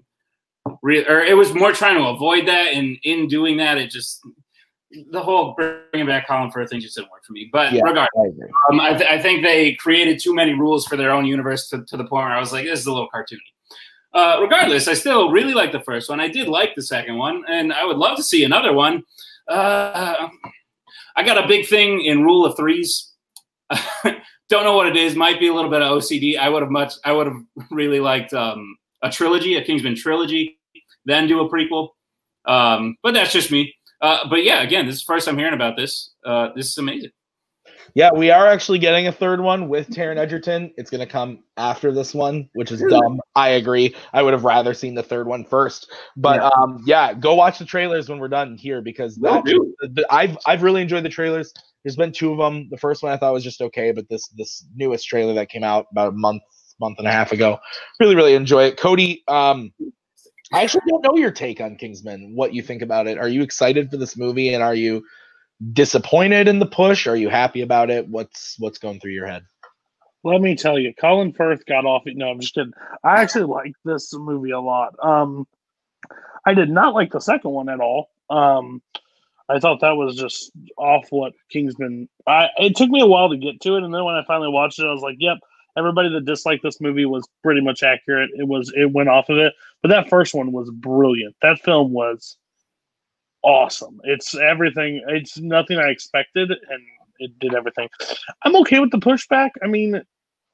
S4: re- or it was more trying to avoid that, and in doing that, it just the whole bringing back Colin Firth thing just didn't work for me. But
S1: Yeah.
S4: regardless.
S1: I.
S4: Um, I, th- I think they created too many rules for their own universe to, to the point where I was like, this is a little cartoony. Uh, regardless, I still really like the first one. I did like the second one, and I would love to see another one. Uh, I got a big thing in rule of threes. [LAUGHS] Don't know what it is. Might be a little bit of OCD. I would have much. I would have really liked um, a trilogy, a Kingsman trilogy, then do a prequel. Um, but that's just me. Uh, but yeah, again, this is the first I'm hearing about this. Uh, this is amazing.
S1: Yeah, we are actually getting a third one with Taron Egerton. It's going to come after this one, which is dumb. I agree. I would have rather seen the third one first. But
S4: Yeah.
S1: um, yeah, go watch the trailers when we're done here because that, the, the- I've I've really enjoyed the trailers. There's been two of them. The first one I thought was just okay, but this this newest trailer that came out about a month month and a half ago, really really enjoy it. Cody, um, I actually don't know your take on Kingsman. What you think about it? Are you excited for this movie, and are you disappointed in the push? Are you happy about it? What's what's going through your head?
S3: Let me tell you, Colin Firth got off. No, I'm just kidding. I actually like this movie a lot. Um, I did not like the second one at all. Um, I thought that was just off what Kingsman. I it took me a while to get to it, and then when I finally watched it, I was like, "Yep, everybody that disliked this movie was pretty much accurate. It was it went off of it, but that first one was brilliant. That film was awesome. It's everything. It's nothing I expected, and it did everything. I'm okay with the pushback. I mean,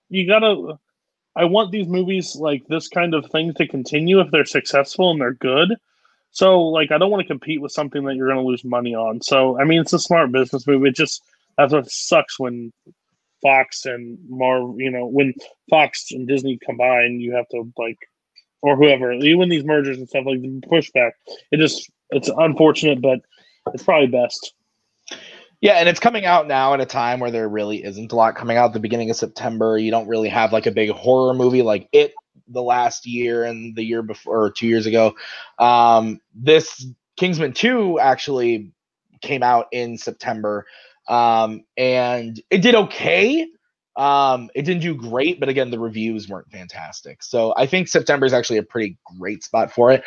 S3: you gotta. I want these movies like this kind of thing to continue if they're successful and they're good. So, like, I don't want to compete with something that you're going to lose money on. So, I mean, it's a smart business move. It just that's what sucks when Fox and Mar, you know, when Fox and Disney combine, you have to like, or whoever, you win these mergers and stuff like the pushback. It just it's unfortunate, but it's probably best.
S1: Yeah, and it's coming out now at a time where there really isn't a lot coming out. The beginning of September, you don't really have like a big horror movie like it the last year and the year before, or two years ago. Um, this Kingsman Two actually came out in September, um, and it did okay. Um, it didn't do great, but again, the reviews weren't fantastic. So I think September is actually a pretty great spot for it.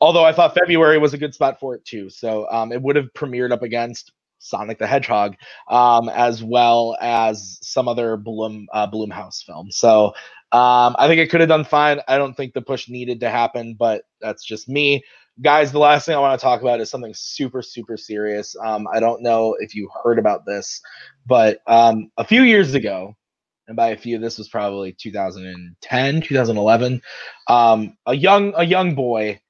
S1: Although I thought February was a good spot for it too. So um, it would have premiered up against Sonic the Hedgehog, um, as well as some other Bloom uh, Blumhouse films. So um, I think it could have done fine. I don't think the push needed to happen, but that's just me. Guys, the last thing I want to talk about is something super, super serious. Um, I don't know if you heard about this, but um, a few years ago, and by a few, this was probably 2010, 2011. Um, a young, a young boy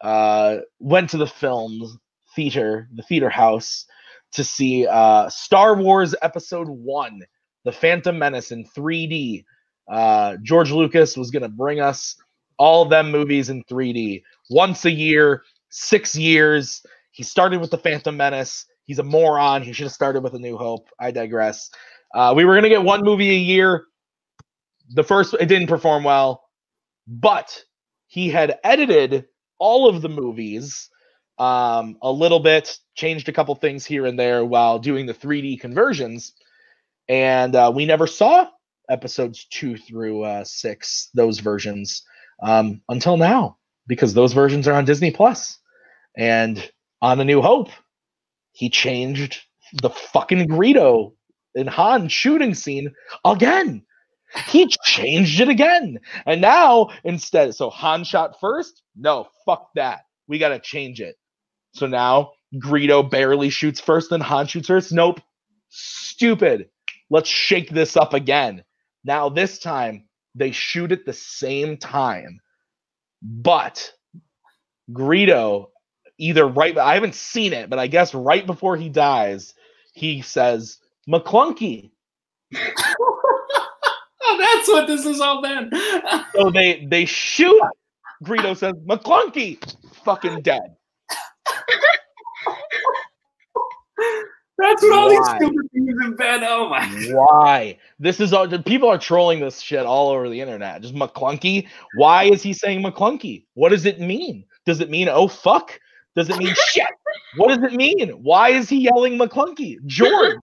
S1: uh, went to the film theater, the theater house, to see uh, Star Wars Episode One, The Phantom Menace in 3D. Uh, George Lucas was going to bring us all of them movies in 3D once a year, six years. He started with The Phantom Menace. He's a moron. He should have started with A New Hope. I digress. Uh, we were going to get one movie a year. The first, it didn't perform well, but he had edited all of the movies um, a little bit, changed a couple things here and there while doing the 3D conversions. And uh, we never saw episodes two through uh, six, those versions, um, until now, because those versions are on Disney Plus. And on A New Hope, he changed the fucking Greedo and Han shooting scene again. He changed it again. And now instead, so Han shot first? No, fuck that. We got to change it. So now Greedo barely shoots first, then Han shoots first. Nope. Stupid. Let's shake this up again. Now, this time, they shoot at the same time. But Greedo, either right, I haven't seen it, but I guess right before he dies, he says, Maclunkey.
S4: oh, that's what this is all been.
S1: so they they shoot. Greedo says, Maclunkey, fucking dead.
S4: That's what all these stupid things have been. Oh my! [LAUGHS]
S1: Why? This is all. People are trolling this shit all over the internet. Just Maclunkey. Why is he saying Maclunkey? What does it mean? Does it mean oh fuck? Does it mean [LAUGHS] shit? What does it mean? Why is he yelling Maclunkey? George,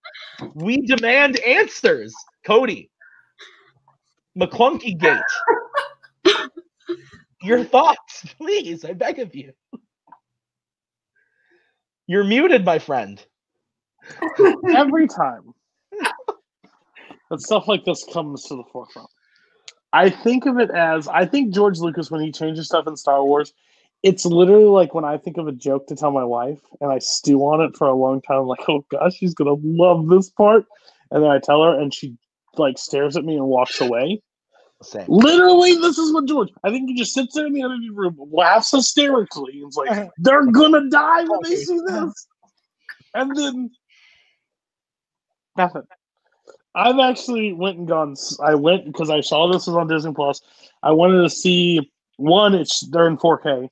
S1: we demand answers. Cody, Maclunkey Gate. Your thoughts, please. I beg of you. You're muted, my friend.
S3: Every time that stuff like this comes to the forefront, I think of it as I think George Lucas when he changes stuff in Star Wars, it's literally like when I think of a joke to tell my wife and I stew on it for a long time. I'm like, oh gosh, she's gonna love this part, and then I tell her, and she like stares at me and walks away. Same. Literally, this is what George. I think he just sits there in the other room, laughs hysterically, and is like, [LAUGHS] "They're gonna die when they see this," and then nothing. I've actually went and gone. I went because I saw this was on Disney Plus. I wanted to see one. It's they're in 4K,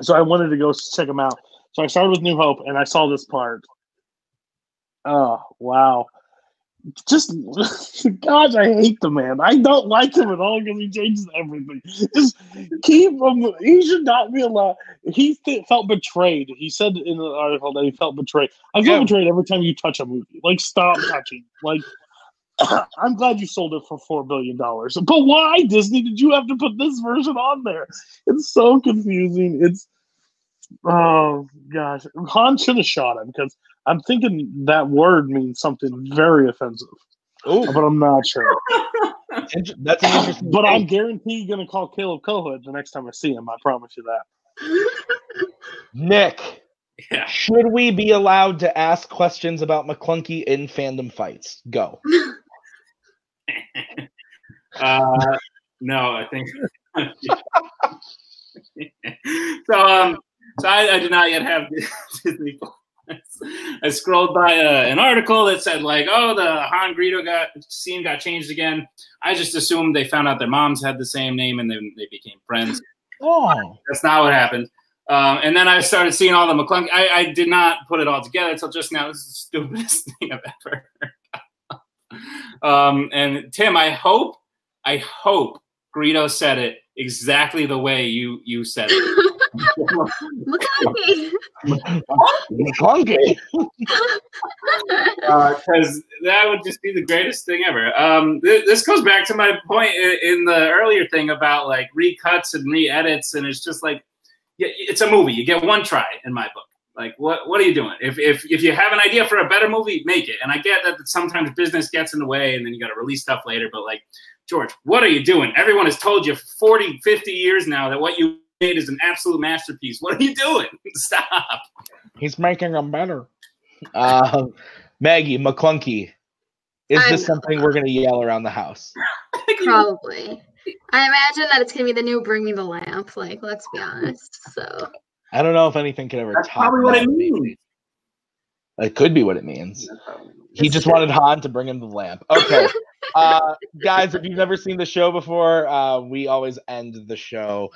S3: so I wanted to go check them out. So I started with New Hope, and I saw this part. Oh wow! Just [LAUGHS] gosh, I hate the man. I don't like him at all because he changes everything. Just keep him. He should not be allowed. He th- felt betrayed. He said in the article that he felt betrayed. I feel
S1: Yeah.
S3: betrayed every time you touch a movie. Like, stop touching. Like, [CLEARS THROAT] I'm glad you sold it for four billion dollars, but why Disney did you have to put this version on there? It's so confusing. It's oh gosh, Han should have shot him because I'm thinking that word means something very offensive,
S1: Oh,
S3: but I'm not sure. [LAUGHS]
S1: that's an interesting.
S3: But I'm
S1: take.
S3: guaranteed going to call Caleb Cohood the next time I see him. I promise you that.
S1: Nick.
S4: Yeah.
S1: Should we be allowed to ask questions about Maclunkey in fandom fights? Go. [LAUGHS]
S4: Uh, no, I think. [LAUGHS] so, um, so I, I do not yet have Disney Plus. I scrolled by uh, an article that said like, oh, the Han Greedo got scene got changed again. I just assumed they found out their moms had the same name and then they became friends.
S1: Oh,
S4: That's not what happened. Um, and then I started seeing all the Maclunkey. I, I did not put it all together until just now. This is the stupidest [LAUGHS] thing I've ever heard. um, and Tim, I hope, I hope Greedo said it exactly the way you you said it. [LAUGHS]
S2: McConaughey.
S1: Maclunkey.
S4: because that would just be the greatest thing ever. Um, th- this goes back to my point in, in the earlier thing about like recuts and re-edits, and it's just like y- it's a movie. You get one try in my book. Like what what are you doing? If if if you have an idea for a better movie, make it. And I get that sometimes business gets in the way, and then you got to release stuff later. But like George, what are you doing? Everyone has told you for 40, 50 years now that what you made is an absolute masterpiece. What are you doing? [LAUGHS] Stop.
S1: He's making them better. Uh, Maggie Maclunkey. Is
S2: I'm-
S1: this something we're going to yell around the house? [LAUGHS]
S2: Probably. I imagine that it's gonna be the new "Bring Me the Lamp." Like, let's be honest. So
S1: I don't know if anything could ever
S4: That's
S1: top
S4: probably what
S1: that.
S4: it means.
S1: It could be what it means. He just wanted Han to bring him the lamp. Okay. [LAUGHS] uh, guys, if you've never seen the show before, uh, we always end the show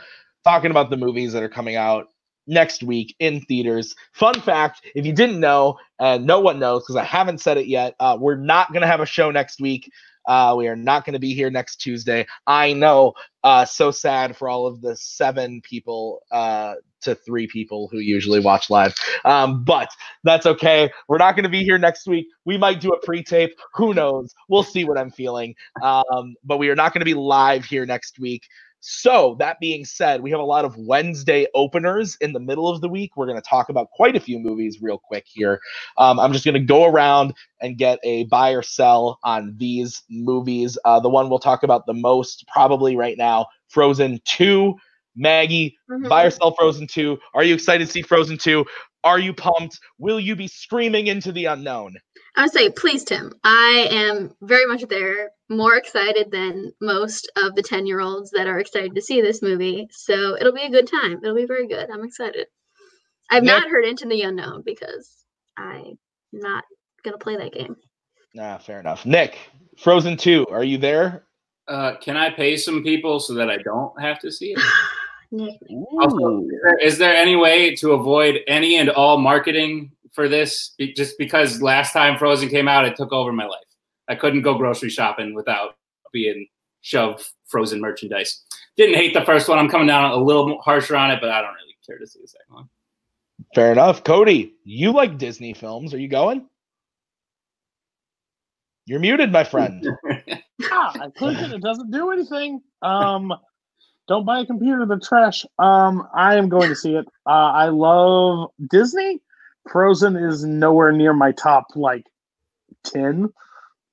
S1: talking about the movies that are coming out next week in theaters. Fun fact if you didn't know, and no one knows because I haven't said it yet, uh, we're not going to have a show next week. Uh, we are not going to be here next Tuesday. I know. Uh, so sad for all of the seven people uh, to three people who usually watch live. Um, but that's okay. We're not going to be here next week. We might do a pre-tape. Who knows? We'll see what I'm feeling. Um, but we are not going to be live here next week. So that being said, we have a lot of Wednesday openers in the middle of the week. We're going to talk about quite a few movies real quick here. Um, I'm just going to go around and get a buy or sell on these movies. Uh, the one we'll talk about the most probably right now, Frozen 2. Maggie,
S2: mhm.
S1: buy or sell Frozen 2. Are you excited to see Frozen 2? Are you pumped? Will you be screaming into the unknown?
S2: I would say, please, Tim. I am very much there, more excited than most of the 10 year olds that are excited to see this movie. So it'll be a good time. It'll be very good. I'm excited. I've
S1: Nick?
S2: not heard Into the Unknown because I'm not going to play that game.
S1: Nah, fair enough. Nick, Frozen 2, are you there?
S4: Uh, can I pay some people so that I don't have to see it? [LAUGHS]
S2: Nick,
S4: Also, is there any way to avoid any and all marketing for this? Be- Just because last time Frozen came out, it took over my life. I couldn't go grocery shopping without being shoved Frozen merchandise. Didn't hate the first one. I'm coming down a little harsher on it, but I don't really care to see the second one.
S1: Fair enough. Cody, you like Disney films. Are you going? You're muted, my friend. [LAUGHS]
S3: Ah, I click it. It doesn't do anything. Um, don't buy a computer. They're trash. Um, I am going to see it. Uh, I love Disney. Frozen is nowhere near my top like ten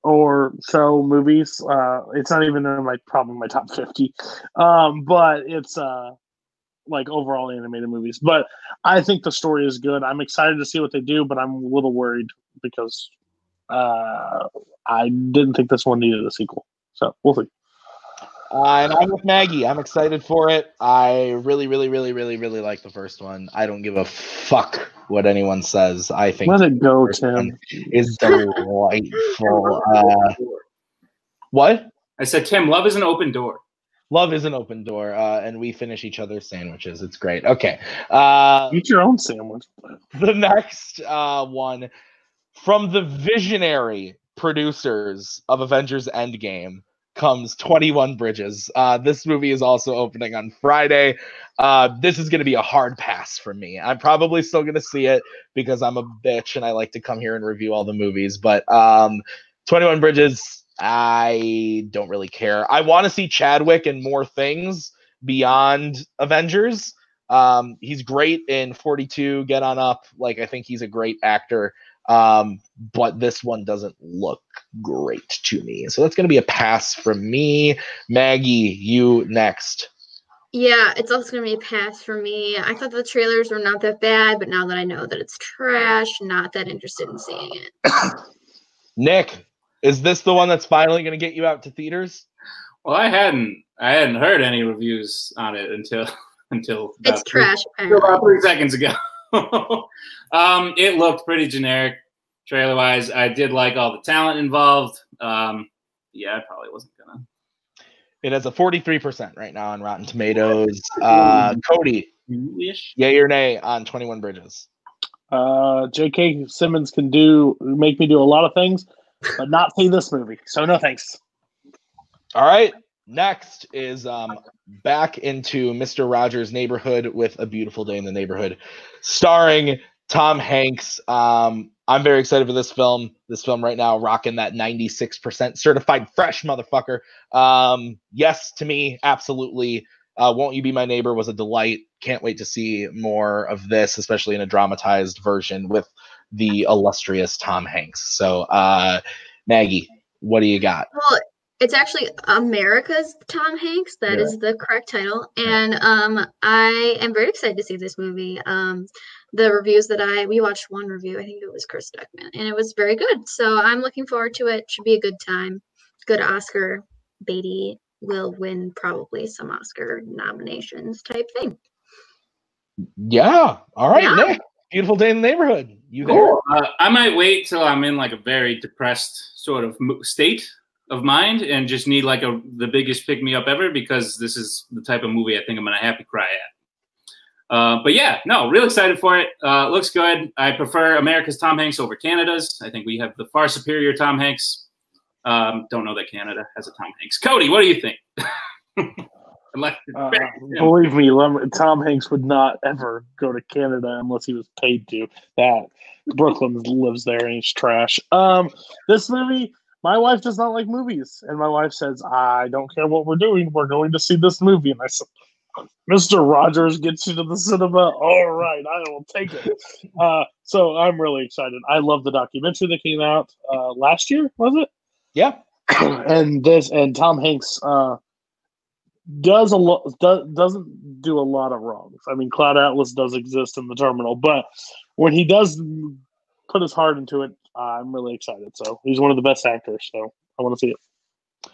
S3: or so movies. Uh, it's not even in my probably my top fifty. Um, but it's uh like overall animated movies. But I think the story is good. I'm excited to see what they do, but I'm a little worried because uh, I didn't think this one needed a sequel. So we'll see.
S1: Uh, and I'm with Maggie. I'm excited for it. I really, really, really, really, really like the first one. I don't give a fuck what anyone says. I think
S3: Let it go,
S1: first
S3: Tim.
S1: is delightful. [LAUGHS] Uh, what?
S4: I said, Tim, love is an open door.
S1: Love is an open door, uh, and we finish each other's sandwiches. It's great. Okay. Uh,
S3: Eat your own sandwich. [LAUGHS]
S1: the next uh, one from the visionary producers of Avengers Endgame comes 21 Bridges. Uh, this movie is also opening on Friday. Uh, this is going to be a hard pass for me. I'm probably still going to see it because I'm a bitch and I like to come here and review all the movies. But um, 21 Bridges, I don't really care. I want to see Chadwick and more things beyond Avengers. Um, he's great in 42, Get On Up. Like, I think he's a great actor. Um, but this one doesn't look great to me. So that's going to be a pass from me. Maggie, you next.
S2: Yeah, it's also going to be a pass for me. I thought the trailers were not that bad, but now that I know that it's trash, not that interested in seeing it. [COUGHS]
S1: Nick, is this the one that's finally going to get you out to theaters?
S4: Well, I hadn't I hadn't heard any reviews on it until [LAUGHS] until
S2: it's
S4: three,
S2: trash.
S4: about three seconds ago. [LAUGHS] [LAUGHS] um, it looked pretty generic trailer wise. I did like all the talent involved. Um, yeah, I probably wasn't gonna.
S1: It has a 43% right now on Rotten Tomatoes. Uh, Cody, yay or nay on 21 Bridges?
S3: Uh, J.K. Simmons can do make me do a lot of things, but not see this movie. So no thanks.
S1: All right. Next is um, back into Mr. Rogers' Neighborhood with a beautiful day in the neighborhood, starring Tom Hanks. Um, I'm very excited for this film. This film right now rocking that 96% certified fresh motherfucker. Um, yes, to me, absolutely. Uh, Won't You Be My Neighbor was a delight. Can't wait to see more of this, especially in a dramatized version with the illustrious Tom Hanks. So, uh, Maggie, what do you got?
S2: Well, it's actually America's Tom Hanks. That
S1: Yeah.
S2: is the correct title. And um, I am very excited to see this movie. Um, the reviews that I we watched one review, I think it was Chris Stuckmann, and it was very good. So I'm looking forward to it. Should be a good time. Good Oscar. Beatty will win probably some Oscar nominations type thing.
S1: Yeah. All right,
S2: Yeah.
S1: Nick. Beautiful day in the neighborhood. You there?
S4: Cool. Uh, I might wait till I'm in like a very depressed sort of state of mind and just need like a the biggest pick me up ever because this is the type of movie I think I'm gonna happy cry at. Uh, but yeah, no, real excited for it. Uh, looks good. I prefer America's Tom Hanks over Canada's. I think we have the far superior Tom Hanks. Um, don't know that Canada has a Tom Hanks. Cody, what do you think? [LAUGHS]
S3: Uh, believe me, Tom Hanks would not ever go to Canada unless he was paid to. That Brooklyn lives there and he's trash. Um, this movie, my wife does not like movies, and my wife says, "I don't care what we're doing. We're going to see this movie." And I said, "Mr. Rogers gets you to the cinema. All right, I will take it." [LAUGHS] Uh, so I'm really excited. I love the documentary that came out uh, last year. Was it?
S1: Yeah. [CLEARS THROAT]
S3: and this and Tom Hanks uh, does a lot does, doesn't do a lot of wrongs. I mean, Cloud Atlas does exist in the terminal, but when he does put his heart into it, I'm really excited. So he's one of the best actors. So I want to see it.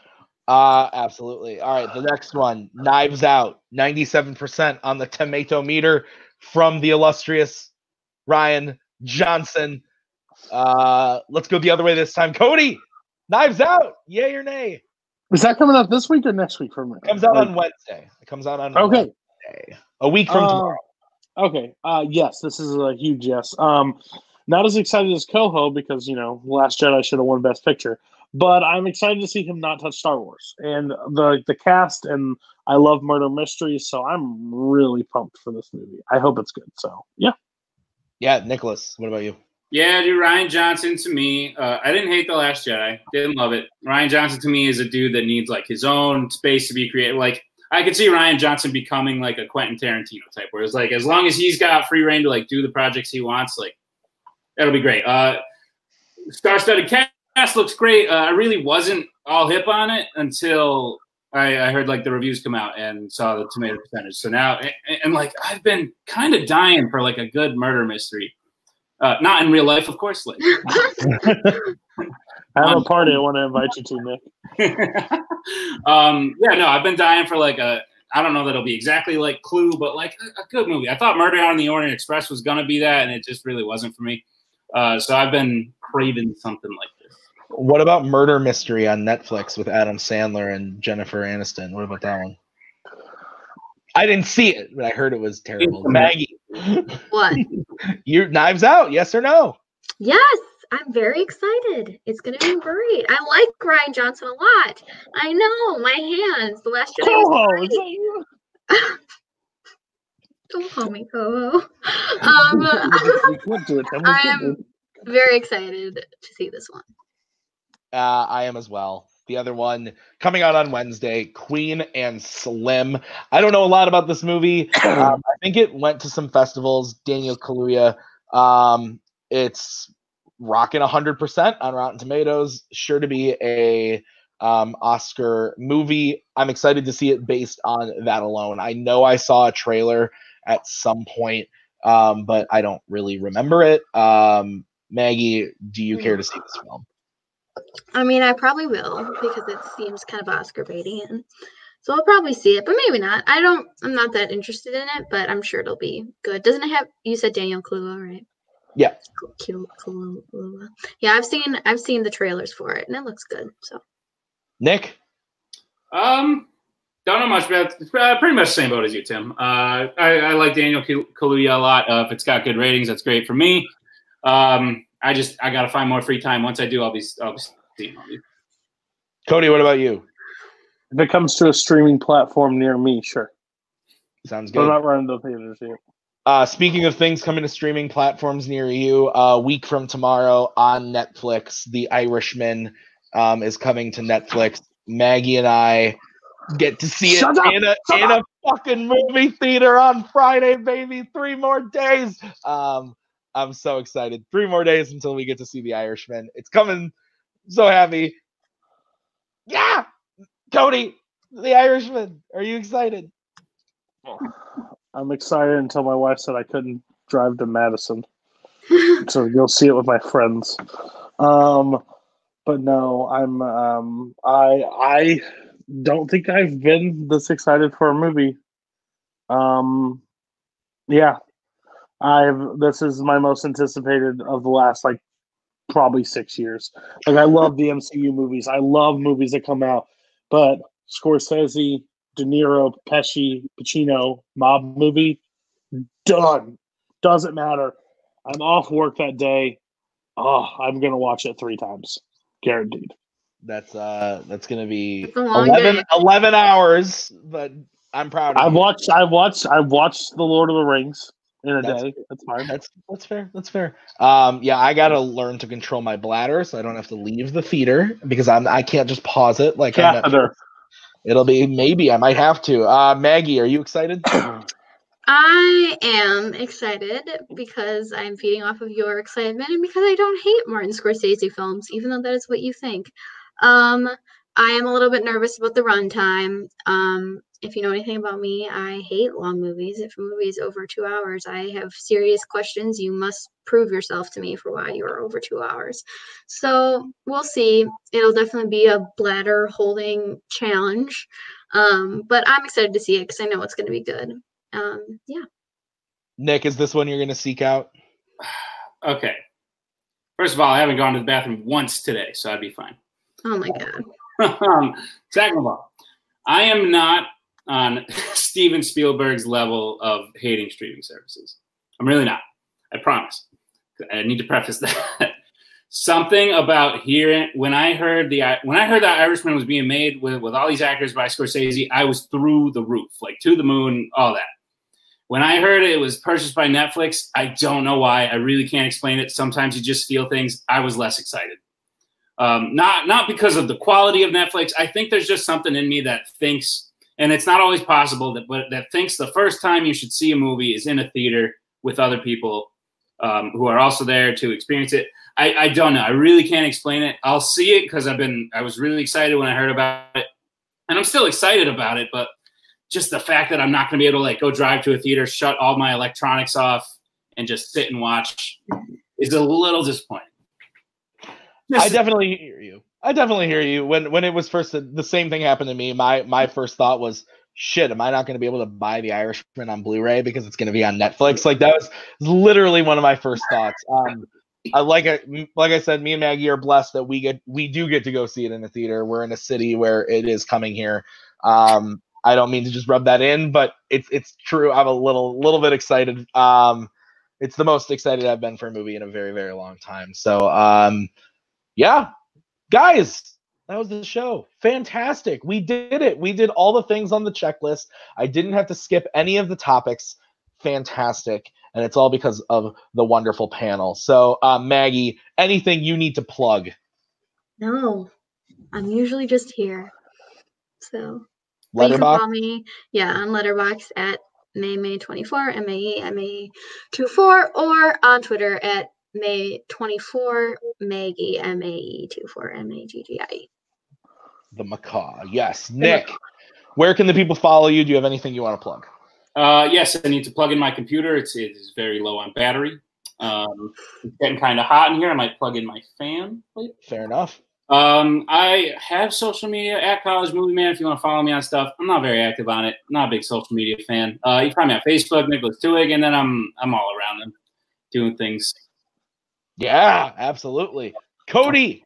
S1: Uh, absolutely. All right, the next one, Knives Out, 97% on the tomato meter from the illustrious Rian Johnson. Uh, let's go the other way this time. Cody, Knives Out, yay or nay?
S3: Is that coming out this week or next week From me?
S1: Comes out on Wednesday. It comes out on
S3: Okay.
S1: Wednesday. A week from
S3: Uh,
S1: tomorrow.
S3: Okay. Uh, yes, this is a huge yes. Um, not as excited as Coho because you know Last Jedi should have won Best Picture, but I'm excited to see him not touch Star Wars and the the cast. And I love murder mysteries, so I'm really pumped for this movie. I hope it's good. So yeah,
S1: Yeah, Nicholas, what about you?
S4: Yeah, dude, Rian Johnson to me, uh, I didn't hate The Last Jedi. Didn't love it. Rian Johnson to me is a dude that needs like his own space to be creative. Like I could see Rian Johnson becoming like a Quentin Tarantino type, where it's like as long as he's got free reign to like do the projects he wants, like that'll be great. Uh, Star-studded cast looks great. Uh, I really wasn't all hip on it until I, I heard like the reviews come out and saw the tomato percentage. So now, and, and like I've been kind of dying for like a good murder mystery. Uh, not in real life, of course. Like, [LAUGHS]
S3: I have a party I want to invite you to, Nick. [LAUGHS]
S4: um, yeah, no, I've been dying for like a. I don't know that it'll be exactly like Clue, but like a, a good movie. I thought Murder on the Orient Express was gonna be that, and it just really wasn't for me. Uh, so I've been craving something like this.
S1: What about Murder Mystery on Netflix with Adam Sandler and Jennifer Aniston? What about that one? I didn't see it, but I heard it was terrible. Maggie,
S2: What? [LAUGHS]
S1: you Knives Out? Yes or no?
S2: Yes, I'm very excited. It's gonna be great. I like Rian Johnson a lot. I know my hands. The last Jedi. was great. [LAUGHS] Don't call me Coho. Um, I am very excited to see this one.
S1: Uh, I am as well. The other one coming out on Wednesday, Queen and Slim. I don't know a lot about this movie. [CLEARS THROAT] Um, I think it went to some festivals. Daniel Kaluuya. Um, it's rocking 100% on Rotten Tomatoes. Sure to be a um, Oscar movie. I'm excited to see it based on that alone. I know I saw a trailer at some point, um, but I don't really remember it. Um, Maggie, do you care to see this film?
S2: I mean, I probably will because it seems kind of Oscar baiting, and so I'll probably see it, but maybe not. I don't. I'm not that interested in it, but I'm sure it'll be good. Doesn't it have? You said Daniel Kaluuya, right?
S1: Yeah.
S2: Kaluuya. Yeah, I've seen I've seen the trailers for it, and it looks good. So.
S1: Nick.
S4: Um, don't know much about. Uh, pretty much the same boat as you, Tim. Uh, I, I like Daniel Kaluuya a lot. Uh, if it's got good ratings, that's great for me. Um, I just I gotta find more free time. Once I do, I'll be I'll be seeing all these.
S1: Cody, what about you?
S3: If it comes to a streaming platform near me, sure.
S1: Sounds good.
S3: I'm not running to theaters yet.
S1: Uh, speaking of things coming to streaming platforms near you, a week from tomorrow on Netflix, The Irishman um, is coming to Netflix. Maggie and I get to see
S3: Shut
S1: it
S3: up!
S1: in a
S3: Shut
S1: in a fucking movie theater on Friday, baby. Three more days. Um, I'm so excited. Three more days until we get to see The Irishman. It's coming. So happy. Yeah, Cody, The Irishman. Are you excited? [SIGHS]
S3: I'm excited until my wife said I couldn't drive to Madison. [LAUGHS] so you'll see it with my friends. Um, but no, I'm um, I I don't think I've been this excited for a movie. Um, yeah, I've this is my most anticipated of the last like probably six years. Like I love the MCU movies. I love movies that come out, but Scorsese, De Niro, Pesci, Pacino mob movie done. Doesn't matter. I'm off work that day. Oh, I'm gonna watch it three times, guaranteed.
S1: That's uh that's gonna be
S2: It's
S1: 11, 11 hours, but I'm proud of
S3: I've
S1: you.
S3: watched. I've watched. I've watched The Lord of the Rings in a
S1: That's-
S3: day. That's fine.
S1: That's that's fair. That's fair. Um, yeah, I gotta learn to control my bladder so I don't have to leave the theater because I'm I can't just pause it like I'm at-
S3: Catheter.
S1: it'll be maybe I might have to. Uh, Maggie, are you excited? [COUGHS]
S2: I am excited because I'm feeding off of your excitement and because I don't hate Martin Scorsese films, even though that is what you think. Um, I am a little bit nervous about the runtime. Um, if you know anything about me, I hate long movies. If a movie is over two hours, I have serious questions. You must prove yourself to me for why you are over two hours. So we'll see. It'll definitely be a bladder holding challenge. Um, but I'm excited to see it because I know it's going to be good. Um, yeah.
S1: Nick, is this one you're gonna seek out? [SIGHS]
S4: Okay. First of all, I haven't gone to the bathroom once today, so I'd be fine.
S2: Oh my god.
S4: um, second of all, I am not on [LAUGHS] Steven Spielberg's level of hating streaming services. I'm really not. I promise. I need to preface [LAUGHS] that. Something about hearing when I heard the when I heard that Irishman was being made with with all these actors by Scorsese, I was through the roof, like to the moon, all that. When I heard it was purchased by Netflix, I don't know why. I really can't explain it. Sometimes you just feel things. I was less excited. Um, not not because of the quality of Netflix. I think there's just something in me that thinks, and it's not always possible, that but that thinks the first time you should see a movie is in a theater with other people um, who are also there to experience it. I, I don't know. I really can't explain it. I'll see it because I've been I was really excited when I heard about it, and I'm still excited about it. But just the fact that I'm not going to be able to like go drive to a theater, shut all my electronics off, and just sit and watch is a little disappointing.
S1: I definitely hear you. I definitely hear you. When when it was first, the same thing happened to me. My my first thought was, shit, am I not going to be able to buy The Irishman on Blu-ray because it's going to be on Netflix? Like that was literally one of my first thoughts. Um, I like I like I said, me and Maggie are blessed that we get we do get to go see it in the theater. We're in a city where it is coming here. Um, I don't mean to just rub that in, but it's it's true. I'm a little little bit excited. Um, it's the most excited I've been for a movie in a very, very long time. So, um, yeah, guys, that was the show. Fantastic. We did it. We did all the things on the checklist. I didn't have to skip any of the topics. Fantastic. And it's all because of the wonderful panel. So, uh, Maggie, anything you need to plug?
S2: No, I'm usually just here. So can follow me, yeah, on Letterboxd at May24, M-A-E, M-A-E 24, or on Twitter at May24, Maggie, M-A-E 24, M-A-G-G-I-E.
S1: The macaw, yes. Nick, where can the people follow you? Do you have anything you want to plug?
S4: Uh, yes, I need to plug in my computer. It's, it is very low on battery. Um, it's getting kind of hot in here. I might plug in my fan.
S1: Fair enough.
S4: Um, I have social media at College Movie Man. If you want to follow me on stuff, I'm not very active on it. not a big social media fan. Uh, you find me on Facebook, Nicholas Tuig, and then I'm I'm all around them doing things.
S1: Yeah, absolutely. Cody,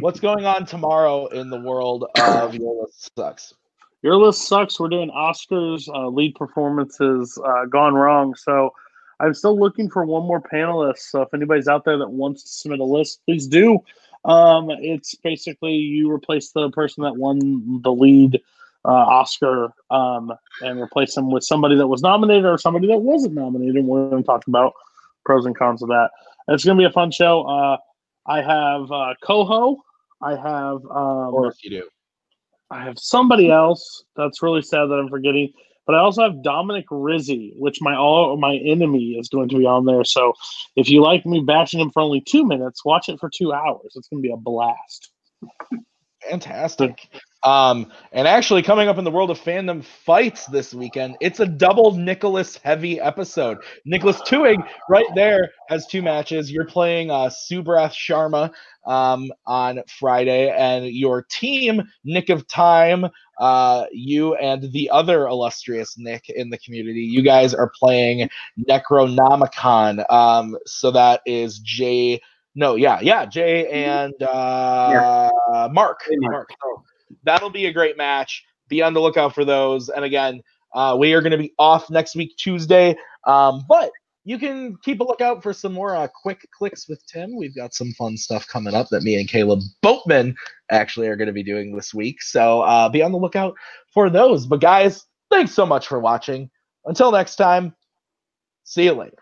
S1: what's going on tomorrow in the world of Your List Sucks?
S3: Your List Sucks. We're doing Oscars uh, lead performances uh, gone wrong. So I'm still looking for one more panelist. So if anybody's out there that wants to submit a list, please do. Um, it's basically you replace the person that won the lead uh, Oscar um, and replace them with somebody that was nominated or somebody that wasn't nominated. We're going to talk about pros and cons of that. And it's going to be a fun show. Uh, I have uh, Coho. I have. Um,
S1: of course, you do.
S3: I have somebody else that's really sad that I'm forgetting. But I also have Dominic Rizzi, which my all my enemy is going to be on there. So if you like me bashing him for only two minutes, watch it for two hours. It's going to be a blast.
S1: Fantastic. Um, and actually, coming up in the world of fandom fights this weekend, it's a double Nicholas heavy episode. Nicholas Tuig, right there, has two matches. You're playing uh, Subrath Sharma um, on Friday, and your team, Nick of Time, uh, you and the other illustrious Nick in the community, you guys are playing Necronomicon. Um, so that is Jay. No, yeah, yeah, Jay and uh, yeah. Mark. Mark. So that'll be a great match. Be on the lookout for those. And again, uh, we are going to be off next week, Tuesday. Um, but you can keep a lookout for some more uh, quick clicks with Tim. We've got some fun stuff coming up that me and Caleb Boatman actually are going to be doing this week. So uh, be on the lookout for those. But guys, thanks so much for watching. Until next time, see you later.